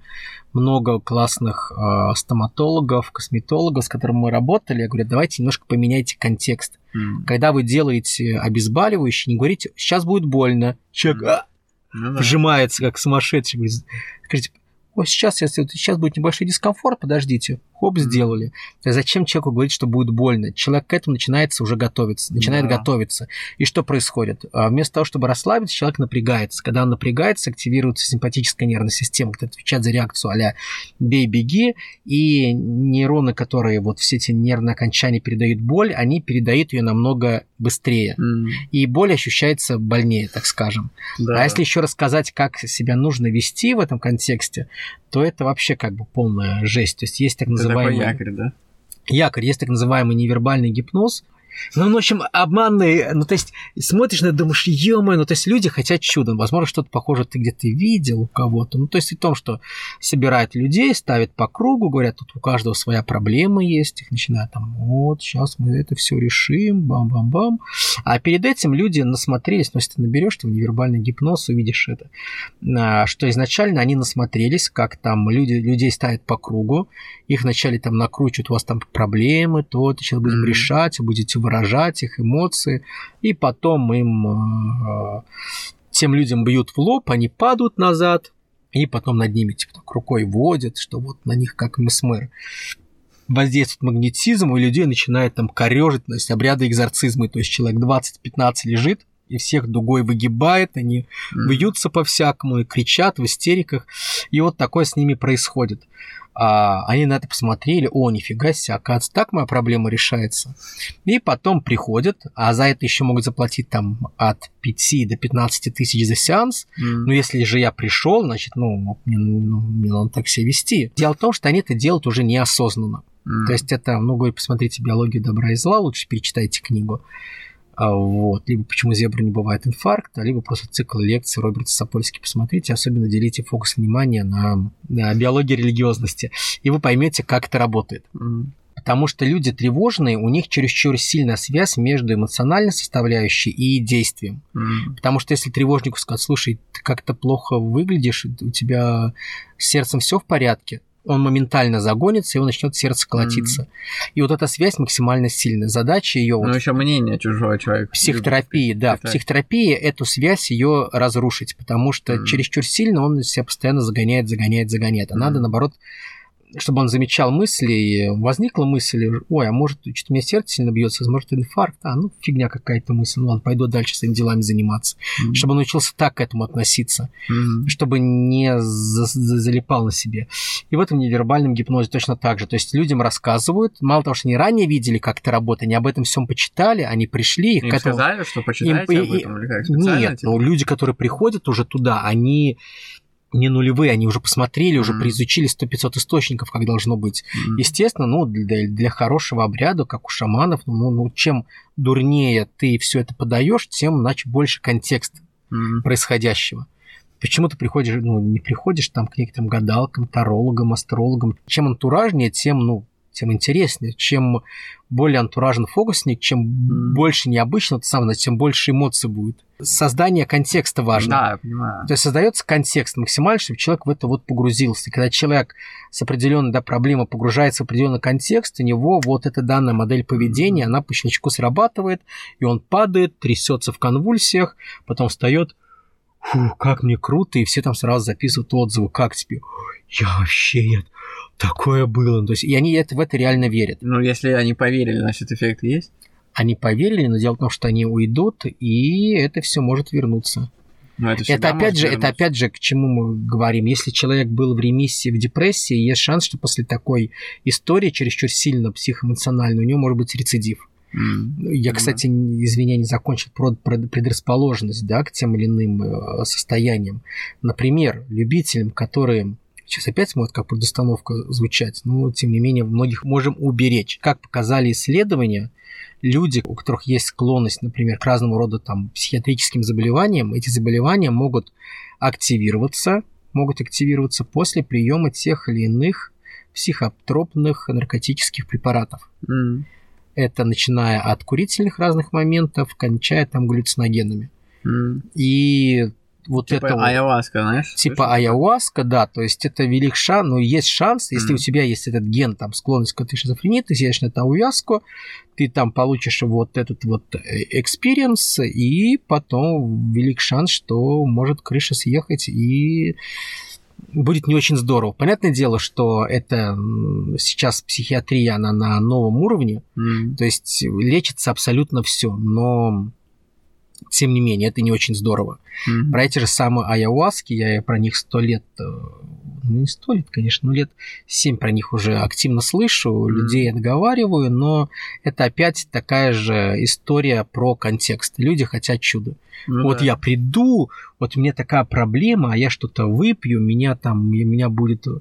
много классных э, стоматологов, косметологов, с которыми мы работали. Я говорю, давайте немножко поменяйте контекст. М. Когда вы делаете обезболивающее, не говорите, сейчас будет больно. Человек Мгм. «А!» Ну да. вжимается, как сумасшедший. Говорит, Скажите, о, сейчас, сейчас будет небольшой дискомфорт, подождите, хоп, сделали. Зачем человеку говорить, что будет больно? Человек к этому начинается уже готовиться, начинает Да. готовиться. И что происходит? А Вместо того, чтобы расслабиться, человек напрягается. Когда он напрягается, активируется симпатическая нервная система, которая отвечает за реакцию а бей, беги, и нейроны, которые вот все эти нервные окончания передают боль, они передают ее намного быстрее. М. И боль ощущается больнее, так скажем. Да. А если еще рассказать, как себя нужно вести в этом контексте, то это вообще как бы полная жесть. То есть есть так Это такой называемый якорь, да? якорь, есть так называемый невербальный гипноз. Ну, он, в общем, обманный, ну, то есть, смотришь на это, думаешь, ё ну, то есть, люди хотят чуда, возможно, что-то похожее ты где-то видел у кого-то, ну, то есть, и в том, что собирают людей, ставят по кругу, говорят, тут у каждого своя проблема есть, их начинают там, вот, сейчас мы это все решим, бам-бам-бам, а перед этим люди насмотрелись, ну, если ты наберешь в невербальный гипноз, увидишь это, а, что изначально они насмотрелись, как там люди, людей ставят по кругу, их вначале там накручивают, у вас там проблемы, то сейчас будем Мгм. решать, будете выражать их эмоции, и потом им э, тем людям бьют в лоб, они падают назад, и потом над ними типа так рукой водят, что вот на них как месмер воздействует магнетизм, и людей начинает там корежить, то есть обряды экзорцизма, то есть человек 20-15 лежит, и всех дугой выгибает, они бьются по-всякому и кричат в истериках. И вот такое с ними происходит. А, они на это посмотрели, о, нифига себе, оказывается, так моя проблема решается. И потом приходят, а за это еще могут заплатить там от 5 до 15 тысяч за сеанс. М. Ну, если же я пришел, значит, ну, мне, ну, мне надо так себя вести. Дело в том, что они это делают уже неосознанно. М. То есть это, ну, говорит, посмотрите «Биологию добра и зла», лучше перечитайте книгу. А, Вот. Либо «Почему зебра не бывает инфаркта», либо просто цикл лекций Роберта Сапольски посмотрите, особенно делите фокус внимания на, на биологии религиозности, и вы поймете, как это работает. Потому что люди тревожные, у них чересчур сильная связь между эмоциональной составляющей и действием. М. Потому что если тревожнику сказать, слушай, ты как-то плохо выглядишь, у тебя с сердцем все в порядке, он моментально загонится, и он начнет сердце колотиться. И вот эта связь максимально сильная. Задача ее Ну, вот еще мнение чужого человека. психотерапии, да, в психотерапии эту связь ее разрушить, потому что Мгм. чересчур сильно он себя постоянно загоняет, загоняет, загоняет. А Мгм. надо, наоборот, чтобы он замечал мысли, и возникла мысль, ой, а может, что-то меня сердце сильно бьется, может, инфаркт, а, ну, фигня какая-то мысль, ну ладно, пойду дальше своими делами заниматься. М. Чтобы он научился так к этому относиться М. чтобы не за- за- залипал на себе. И в этом невербальном гипнозе точно так же. То есть людям рассказывают, мало того, что они ранее видели, как это работает, они об этом всем почитали, они пришли, Им к этому... сказали, что почитайте Им- об этом, или как? Нет, типа? ну люди, которые приходят уже туда, они не нулевые, они уже посмотрели, уже Мгм. преизучили 100-500 источников, как должно быть. М. Естественно, ну, для, для хорошего обряда, как у шаманов, ну, ну, чем дурнее ты все это подаешь, тем, значит, больше контекст М. происходящего. Почему ты приходишь, ну, не приходишь там к некоторым гадалкам, тарологам, астрологам. Чем антуражнее, тем, ну, тем интереснее. Чем более антуражен фокусник, чем Мгм. больше необычно, сам, значит, тем больше эмоций будет. Создание контекста важно. Да, я понимаю. То есть создается контекст максимально, чтобы человек в это вот погрузился. И когда человек с определенной да, проблемой погружается в определенный контекст, у него вот эта данная модель поведения, она по щелчку срабатывает, и он падает, трясется в конвульсиях, потом встает, фу, как мне круто, и все там сразу записывают отзывы, как тебе, я вообще, я... такое было. То есть, и они это, в это реально верят. Ну, если они поверили, значит, эффект есть. Они поверили, но дело в том, что они уйдут, и это все может вернуться. Но это, Это опять же, это вернуться. опять же, к чему мы говорим. Если человек был в ремиссии, в депрессии, есть шанс, что после такой истории, чересчур сильно психоэмоциональной, у него может быть рецидив. М. Я, кстати, извиня, не закончил про пред- предрасположенность да, к тем или иным э, состояниям. Например, любителям, которые Сейчас опять может как предустановка звучать, но тем не менее многих можем уберечь. Как показали исследования, люди, у которых есть склонность, например, к разного рода там психиатрическим заболеваниям, эти заболевания могут активироваться, могут активироваться после приема тех или иных психотропных наркотических препаратов. М. Это начиная от курительных разных моментов, кончая там галлюциногенами. М. И вот Типа это вот- айаваска, знаешь? типа слышал? айауаска, да, то есть это велик шанс, но есть шанс, если Мгм. у тебя есть этот ген, там, склонность к этой шизофрении, ты съедешь на эту ауяску, ты там получишь вот этот вот experience, и потом велик шанс, что может крыша съехать, и будет не очень здорово. Понятное дело, что это сейчас психиатрия, она на новом уровне, М. то есть лечится абсолютно все, но тем не менее, это не очень здорово. М. Про эти же самые айауаски, я про них сто лет, э, ну не сто лет, конечно, но лет семь про них уже активно слышу, Мгм. людей отговариваю, но это опять такая же история про контекст. Люди хотят чуда. Ну вот да. я приду, вот у меня такая проблема, а я что-то выпью, меня там, меня будет э,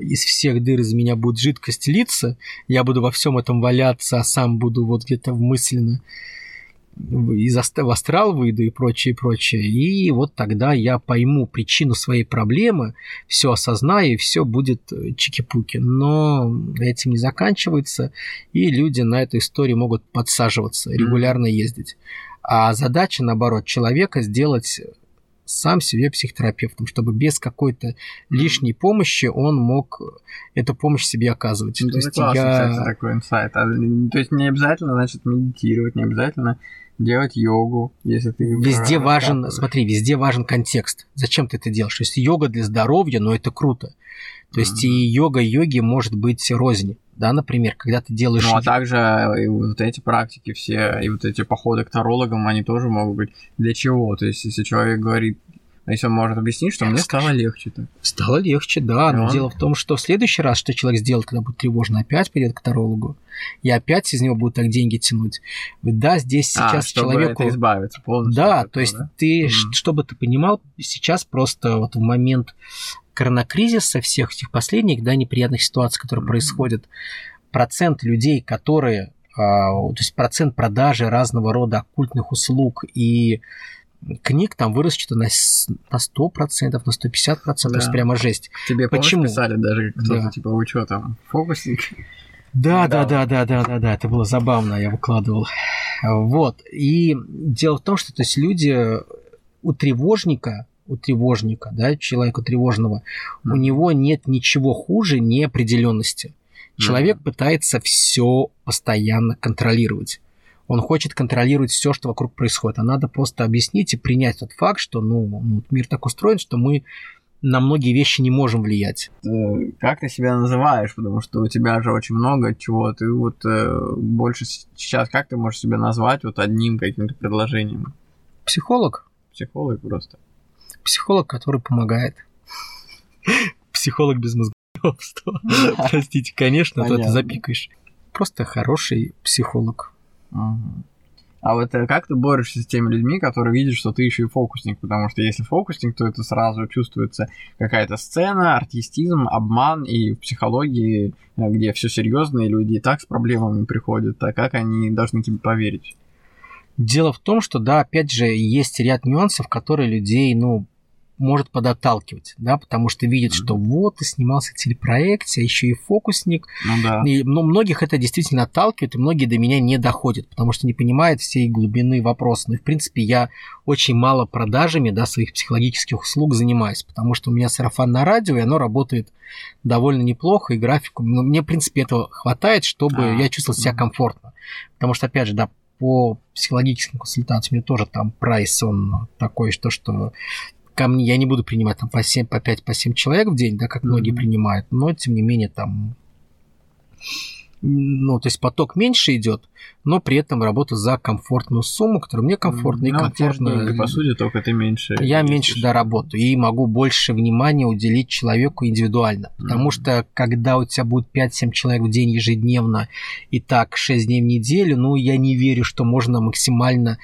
из всех дыр из меня будет жидкость литься, я буду во всем этом валяться, а сам буду вот где-то мысленно из в астрал выйду и прочее, прочее. И вот тогда я пойму причину своей проблемы, все осознаю, и все будет э, чики-пуки. Но этим не заканчивается, и люди на эту историю могут подсаживаться, регулярно ездить. А задача, наоборот, человека сделать сам себе психотерапевтом, чтобы без какой-то лишней помощи он мог эту помощь себе оказывать. Ну, То это есть классный, я... кстати, такой инсайт. А, то есть не обязательно, значит, медитировать, не обязательно делать йогу, если ты... Везде важен, смотри, везде важен контекст. Зачем ты это делаешь? То есть йога для здоровья, но это круто. То есть и Мгм. йога йоги может быть рознь. Да, например, когда ты делаешь... Ну, а также и вот эти практики все, и вот эти походы к тарологам, они тоже могут быть для чего? То есть, если человек говорит, если он может объяснить, что мне стало легче то Стало легче, да. И Но он- дело в том, что в следующий раз, что человек сделает, когда будет тревожно, опять пойдет к тарологу, и опять из него будут так деньги тянуть. Да, здесь сейчас а, чтобы человеку... это избавиться полностью. Да, от то этого, есть да? ты, Мгм. ш- чтобы ты понимал, сейчас просто вот в момент коронакризиса, всех этих последних, да, неприятных ситуаций, которые Мгм. происходят, процент людей, которые, а, то есть процент продажи разного рода оккультных услуг и книг там вырос что-то на, на 100%, на 150%, то есть Да. прямо жесть. Тебе Почему? писали даже кто-то, Да. типа, вы что там, фокусник? Да, да, Да. да, да, да, да, да, это было забавно, я выкладывал. Вот. И дело в том, что то есть люди у тревожника, у тревожника, да, человека тревожного, у Мгм. него нет ничего хуже неопределенности. Человек пытается все постоянно контролировать. Он хочет контролировать все, что вокруг происходит. А надо просто объяснить и принять тот факт, что ну, ну, мир так устроен, что мы на многие вещи не можем влиять. Э, Как ты себя называешь? Потому что у тебя же очень много чего. Ты вот э, больше сейчас, как ты можешь себя назвать вот одним каким-то предложением? Психолог Психолог просто. Психолог, который помогает. Психолог без мозгоебства. Простите, конечно, а то ты запикаешь. Просто хороший психолог. А вот э, как ты борешься с теми людьми, которые видят, что ты еще и фокусник? Потому что если фокусник, то это сразу чувствуется какая-то сцена, артистизм, обман, и в психологии, э, где все серьезно, и люди и так с проблемами приходят, а как они должны тебе поверить? Дело в том, что, да, опять же, есть ряд нюансов, которые людей, ну, может подотталкивать, да, потому что видит, что вот ты снимался в телепроекте, а еще и фокусник. Ну да. И, ну, многих это действительно отталкивает, и многие до меня не доходят, потому что не понимают всей глубины вопроса. Ну и, в принципе, я очень мало продажами да, своих психологических услуг занимаюсь, потому что у меня сарафан радио, и оно работает довольно неплохо, и графику. Но мне, в принципе, этого хватает, чтобы А, я чувствовал себя комфортно. Потому что, опять же, да, по психологическим консультациям меня тоже там прайс, он такой, что, что ко мне я не буду принимать там по 7, по 5, по 7 человек в день, да, как многие Мгм. принимают, но тем не менее там ну, то есть поток меньше идет, но при этом работаю за комфортную сумму, которая мне комфортна и Ну, же комфортно. деньги, по сути, только ты меньше. Я меньше да, работаю и могу больше внимания уделить человеку индивидуально. Потому Мгм. что когда у тебя будет 5-7 человек в день ежедневно и так 6 дней в неделю, ну, я не верю, что можно максимально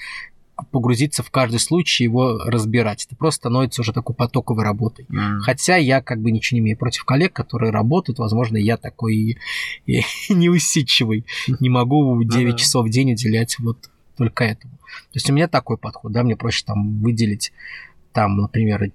погрузиться в каждый случай его разбирать. Это просто становится уже такой потоковой работой. М. Хотя я как бы ничего не имею против коллег, которые работают. Возможно, я такой неусидчивый. Не могу 9 да. часов в день уделять вот только этому. То есть у меня такой подход, да, мне проще там выделить там, например,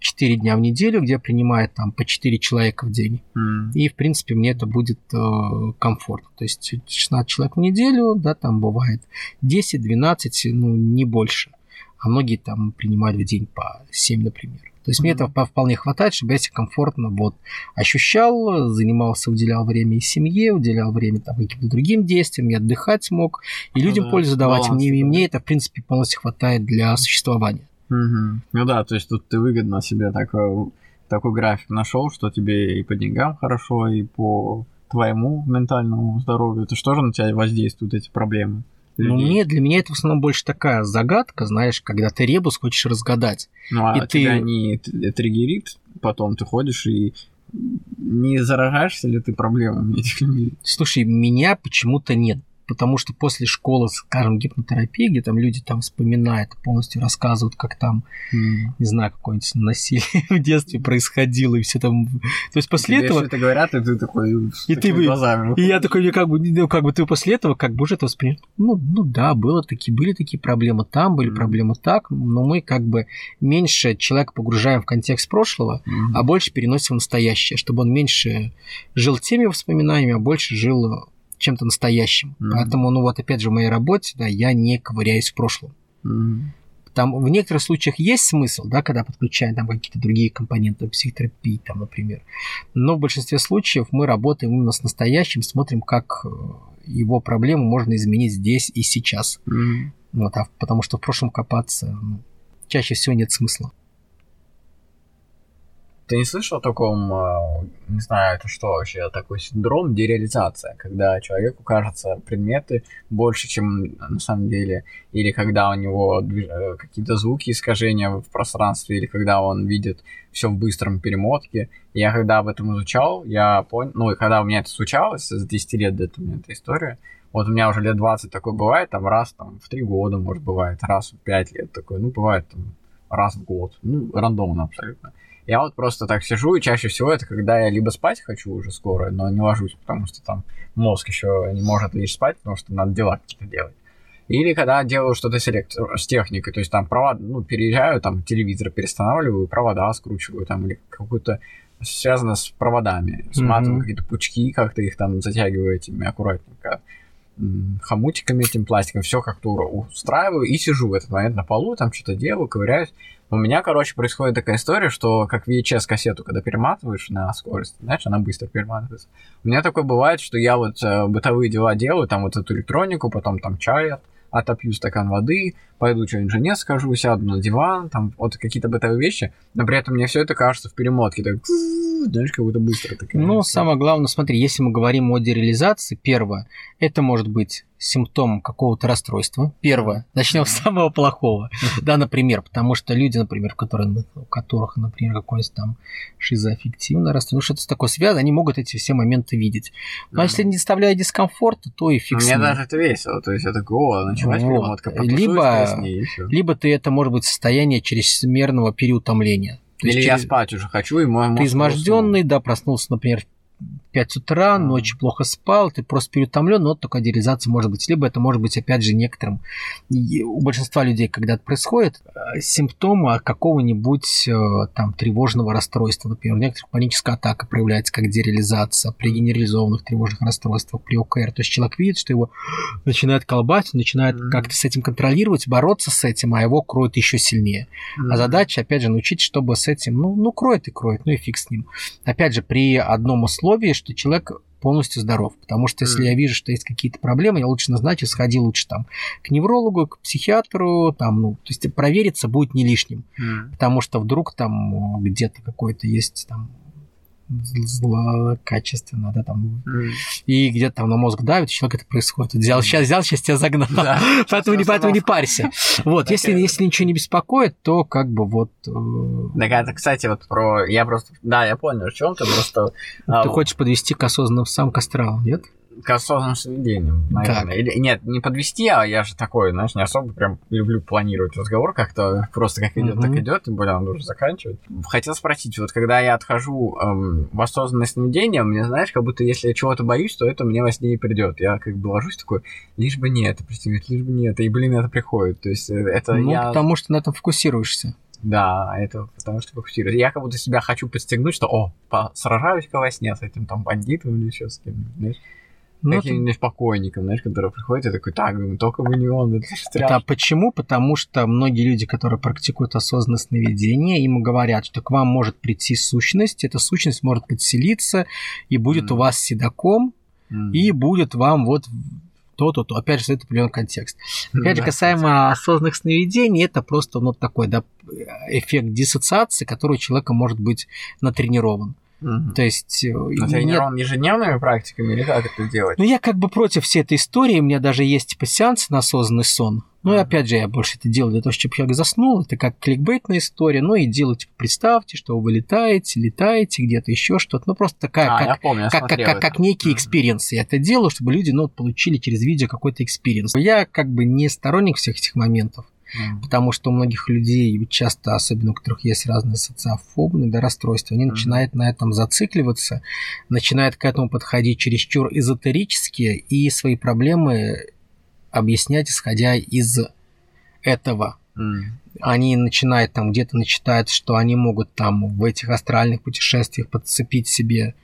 4 дня в неделю, где принимает там по 4 человека в день. М. И, в принципе, мне это будет э, комфортно. То есть 16 человек в неделю, да, там бывает 10-12, ну, не больше. А многие там принимают в день по 7, например. То есть мне Мгм. этого по- вполне хватает, чтобы я себя комфортно вот ощущал, занимался, уделял время и семье, уделял время там каким-то другим действиям, и отдыхать мог, и Ну людям да, пользу давать. баланс Мне, такой. мне это, в принципе, полностью хватает для существования. Мгм. Ну да, то есть тут ты выгодно себе такой, такой график нашел, что тебе и по деньгам хорошо, и по твоему ментальному здоровью. Это что же на тебя воздействуют эти проблемы? Ну, мне, для меня это в основном больше такая загадка, знаешь, когда ты ребус хочешь разгадать. Ну, а и тебя ты- не триггерит, потом ты ходишь и не заражаешься ли ты проблемами этих людей? Слушай, меня почему-то нет. Потому что после школы, скажем, гипнотерапии, где там люди там вспоминают, полностью рассказывают, как там, не знаю, какое-нибудь насилие в детстве происходило, и все там... То есть после Тебе этого... это говорят, и ты такой И ты глазами. И я такой, как бы, ну, как бы ты после этого, как бы уже это воспринимаешь. Ну, ну да, было такие, были такие проблемы там, были Мгм. проблемы так, но мы как бы меньше человека погружаем в контекст прошлого, Мгм. а больше переносим в настоящее, чтобы он меньше жил теми воспоминаниями, а больше жил чем-то настоящим. Мгм. Поэтому, ну вот опять же, в моей работе, да, я не ковыряюсь в прошлом. Мгм. Там в некоторых случаях есть смысл, да, когда подключаем там какие-то другие компоненты психотерапии, там, например. Но в большинстве случаев мы работаем именно с настоящим, смотрим, как э, его проблему можно изменить здесь и сейчас. Мгм. Вот, а потому что в прошлом копаться ну, чаще всего нет смысла. Ты не слышал о таком, э, не знаю, это что вообще, такой синдром дереализация, когда человеку кажется предметы больше, чем на самом деле, или когда у него э, какие-то звуки искажения в пространстве, или когда он видит все в быстром перемотке. Я когда об этом изучал, я понял, ну и когда у меня это случалось, с 10 лет этого у меня эта история, вот у меня уже лет 20 такое бывает, там раз там в 3 года, может, бывает, раз в 5 лет такой, ну, бывает там раз в год, ну, рандомно абсолютно. Я вот просто так сижу, и чаще всего это когда я либо спать хочу уже скоро, но не ложусь, потому что там мозг еще не может лечь спать, потому что надо дела какие-то делать. Или когда делаю что-то с, электро... с техникой, то есть там провод, ну, переезжаю, там телевизор перестанавливаю, провода скручиваю там или какую-то связано с проводами, сматываю mm-hmm. какие-то пучки, как-то их там затягиваю этими аккуратненько хомутиками этим пластиком, все как-то устраиваю и сижу в этот момент на полу, там что-то делаю, ковыряюсь. У меня, короче, происходит такая история, что как VHS-кассету, когда перематываешь на скорость, знаешь, она быстро перематывается. У меня такое бывает, что я вот э, бытовые дела делаю, там вот эту электронику, потом там чай отопью стакан воды, пойду что-нибудь жене скажу, сяду на диван, там вот какие-то бытовые вещи, но при этом мне все это кажется в перемотке, так, знаешь, как будто быстро. Такая, ну, самое главное, смотри, если мы говорим о дереализации, первое, это может быть симптом какого-то расстройства. Первое, начнем с самого плохого. Да, например, потому что люди, например, которые, у которых, например, какое-нибудь там шизоаффективное расстройство, ну что-то такое связано, они могут эти все моменты видеть. Но если не доставляет дискомфорта, то и фиг Мне даже это весело, то есть это о, началась вот. перемотка, либо, либо ты это может быть состояние чрезмерного переутомления. Или через... я спать уже хочу, и мой Ты изможденный, да, проснулся, например, 5 утра, ночью плохо спал, ты просто переутомлен, но только дереализация может быть. Либо это может быть, опять же, некоторым, у большинства людей, когда это происходит, э, симптомы какого-нибудь э, там тревожного расстройства. Например, у некоторых паническая атака проявляется как дереализация, при генерализованных тревожных расстройствах, при ОКР. То есть человек видит, что его начинает колбать, начинает mm-hmm. как-то с этим контролировать, бороться с этим, а его кроет еще сильнее. Mm-hmm. А задача, опять же, научить, чтобы с этим, ну, ну, кроет и кроет, ну и фиг с ним. Опять же, при одном условии, что человек полностью здоров. Потому что если mm. я вижу, что есть какие-то проблемы, я лучше назначу, сходи лучше там к неврологу, к психиатру, там, ну, то есть провериться будет не лишним. Mm. Потому что вдруг там где-то какой-то есть там злокачественно, да, там, и где-то там на мозг давит, человек это происходит. Взял, сейчас взял, сейчас тебя загнал. Да. поэтому, не, поэтому не парься. Вот, если, если ничего не беспокоит, то как бы вот... Э, так это, кстати, вот про... Я просто... Да, я понял, о чем ты просто... Ты а, хочешь подвести к осознанным сам к астралу, нет? К осознанным сновидениям, наверное. Или, нет, не подвести, а я же такой, знаешь, не особо прям люблю планировать разговор как-то, просто как идет, так идет, тем более он должен заканчивать. Хотел спросить, вот когда я отхожу эм, в осознанное сновидение, мне, знаешь, как будто если я чего-то боюсь, то это мне во сне не придет. Я как бы ложусь такой, лишь бы не это прийти, лишь бы не это, и, блин, это приходит. То есть э, это ну, я... потому что на этом фокусируешься. Да, это потому что фокусируюсь. Я как будто себя хочу подстегнуть, что, о, сражаюсь-ка во сне с этим там бандитом или еще с кем-нибудь, знаешь. Ну, Каким-нибудь это... покойником, знаешь, который приходит и такой, так, только бы не он, это. Это почему? Потому что многие люди, которые практикуют осознанное сновидение, им говорят, что к вам может прийти сущность, эта сущность может подселиться и будет mm. у вас седаком, mm. и будет вам вот то-то, то. Опять же, это определенный контекст. Опять же, касаемо осознанных сновидений, это просто ну, такой да, эффект диссоциации, который у человека может быть натренирован. Угу. То есть... Э, Но тренирован нет... ежедневными практиками или как это делать? Ну, я как бы против всей этой истории. У меня даже есть типа сеанс на осознанный сон. Ну, и опять же, я больше это делаю для того, чтобы человек заснул. Это как кликбейтная история. Ну, и делаю, типа, представьте, что вы летаете, летаете, где-то еще что-то. Ну, просто такая, а, как, я помню, я как, как, как, как некий experience. Я это делаю, чтобы люди, ну, получили через видео какой-то experience. Я как бы не сторонник всех этих моментов. Mm. Потому что у многих людей, часто, особенно у которых есть разные социофобные да, расстройства, они mm. начинают на этом зацикливаться, начинают к этому подходить чересчур эзотерически и свои проблемы объяснять, исходя из этого. Mm. Они начинают там где-то начитать, что они могут там в этих астральных путешествиях подцепить себе.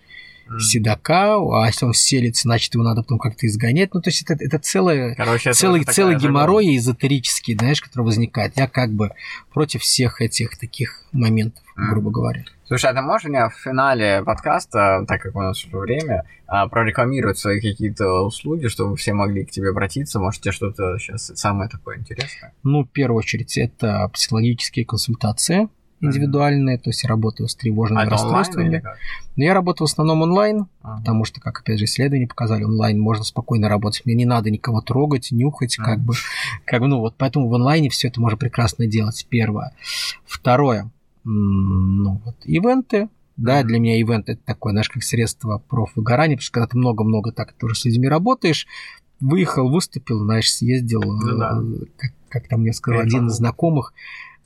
Седока, а если он селится, значит, его надо потом как-то изгонять. Ну, то есть это, это целое, Короче, целый, это целый геморрой загон. эзотерический, знаешь, который возникает. Я как бы против всех этих таких моментов, mm. грубо говоря. Слушай, а ты можешь мне в финале подкаста, так как у нас уже время, а, прорекламировать свои какие-то услуги, чтобы все могли к тебе обратиться? Может, тебе что-то сейчас самое такое интересное? Ну, в первую очередь, это психологические консультации индивидуальные, mm-hmm. то есть я работаю с тревожными а расстройствами. Но я работаю в основном онлайн, uh-huh. потому что, как опять же исследования показали, онлайн можно спокойно работать. Мне не надо никого трогать, нюхать, uh-huh. как бы, как ну вот, поэтому в онлайне все это можно прекрасно делать. Первое. Второе. Ну вот, ивенты, да, для меня ивент это такое, знаешь, как средство профвыгорания, потому что когда ты много-много так тоже с людьми работаешь, выехал, выступил, знаешь, съездил, ну, да. как, как там мне сказал один из знакомых,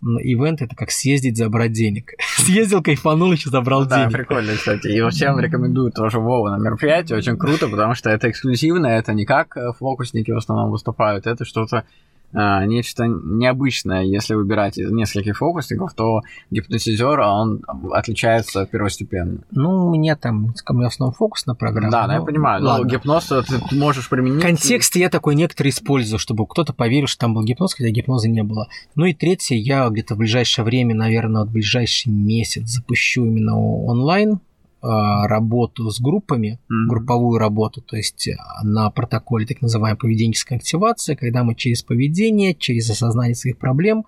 ивент это как съездить, забрать денег. Съездил, кайфанул, еще забрал Да, денег. прикольно, кстати. И вот всем рекомендую тоже Вову на мероприятие. Очень круто, потому что это эксклюзивно, это не как э, фокусники в основном выступают, это что-то а, нечто необычное. Если выбирать из нескольких фокусников, то гипнотизер, он отличается первостепенно. Ну, у меня там, у меня в основном фокусная программа. да, да, я ну, понимаю. Но ладно. гипноз ты можешь применить. Контекст я такой некоторый использую, чтобы кто-то поверил, что там был гипноз, хотя гипноза не было. Ну и третье, я где-то в ближайшее время, наверное, в ближайший месяц запущу именно онлайн работу с группами, Мгм. групповую работу, то есть а, на протоколе так называемая поведенческая активация, когда мы через поведение, через осознание своих проблем,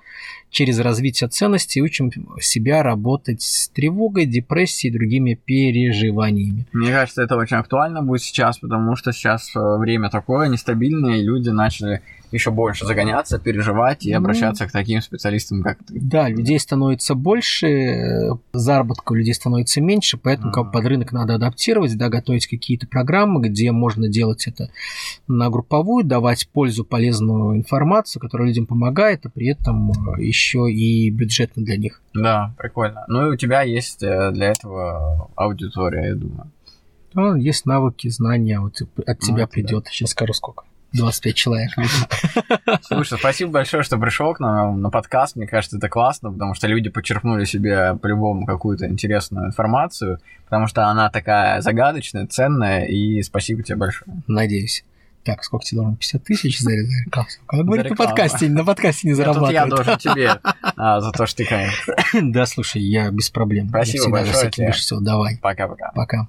через развитие ценностей учим себя работать с тревогой, депрессией и другими переживаниями. Мне кажется, это очень актуально будет сейчас, потому что сейчас э, время такое нестабильное, и люди начали еще больше загоняться, переживать и Ну. обращаться к таким специалистам, как ты. Да, людей становится больше, э, заработка у людей становится меньше, поэтому Ага. как под рынок надо адаптировать, да, готовить какие-то программы, где можно делать это на групповую, давать пользу, полезную информацию, которая людям помогает, а при этом э, еще и бюджетно для них. Да, прикольно. Ну и у тебя есть э, для этого аудитория, я думаю. Ну, есть навыки, знания, вот от тебя Ну, придет, сейчас скажу сколько. 25 человек. Слушай, спасибо большое, что пришел к нам на подкаст. Мне кажется, это классно, потому что люди подчеркнули себе по-любому какую-то интересную информацию, потому что она такая загадочная, ценная, и спасибо тебе большое. Надеюсь. Так, сколько тебе должен? 50 тысяч за рекламу? Как говорит, на подкасте, на подкасте не Тут я зарабатывает. должен тебе а, за то, что ты. Да, слушай, я без проблем. Спасибо большое тебе. Давай, Пока-пока. пока.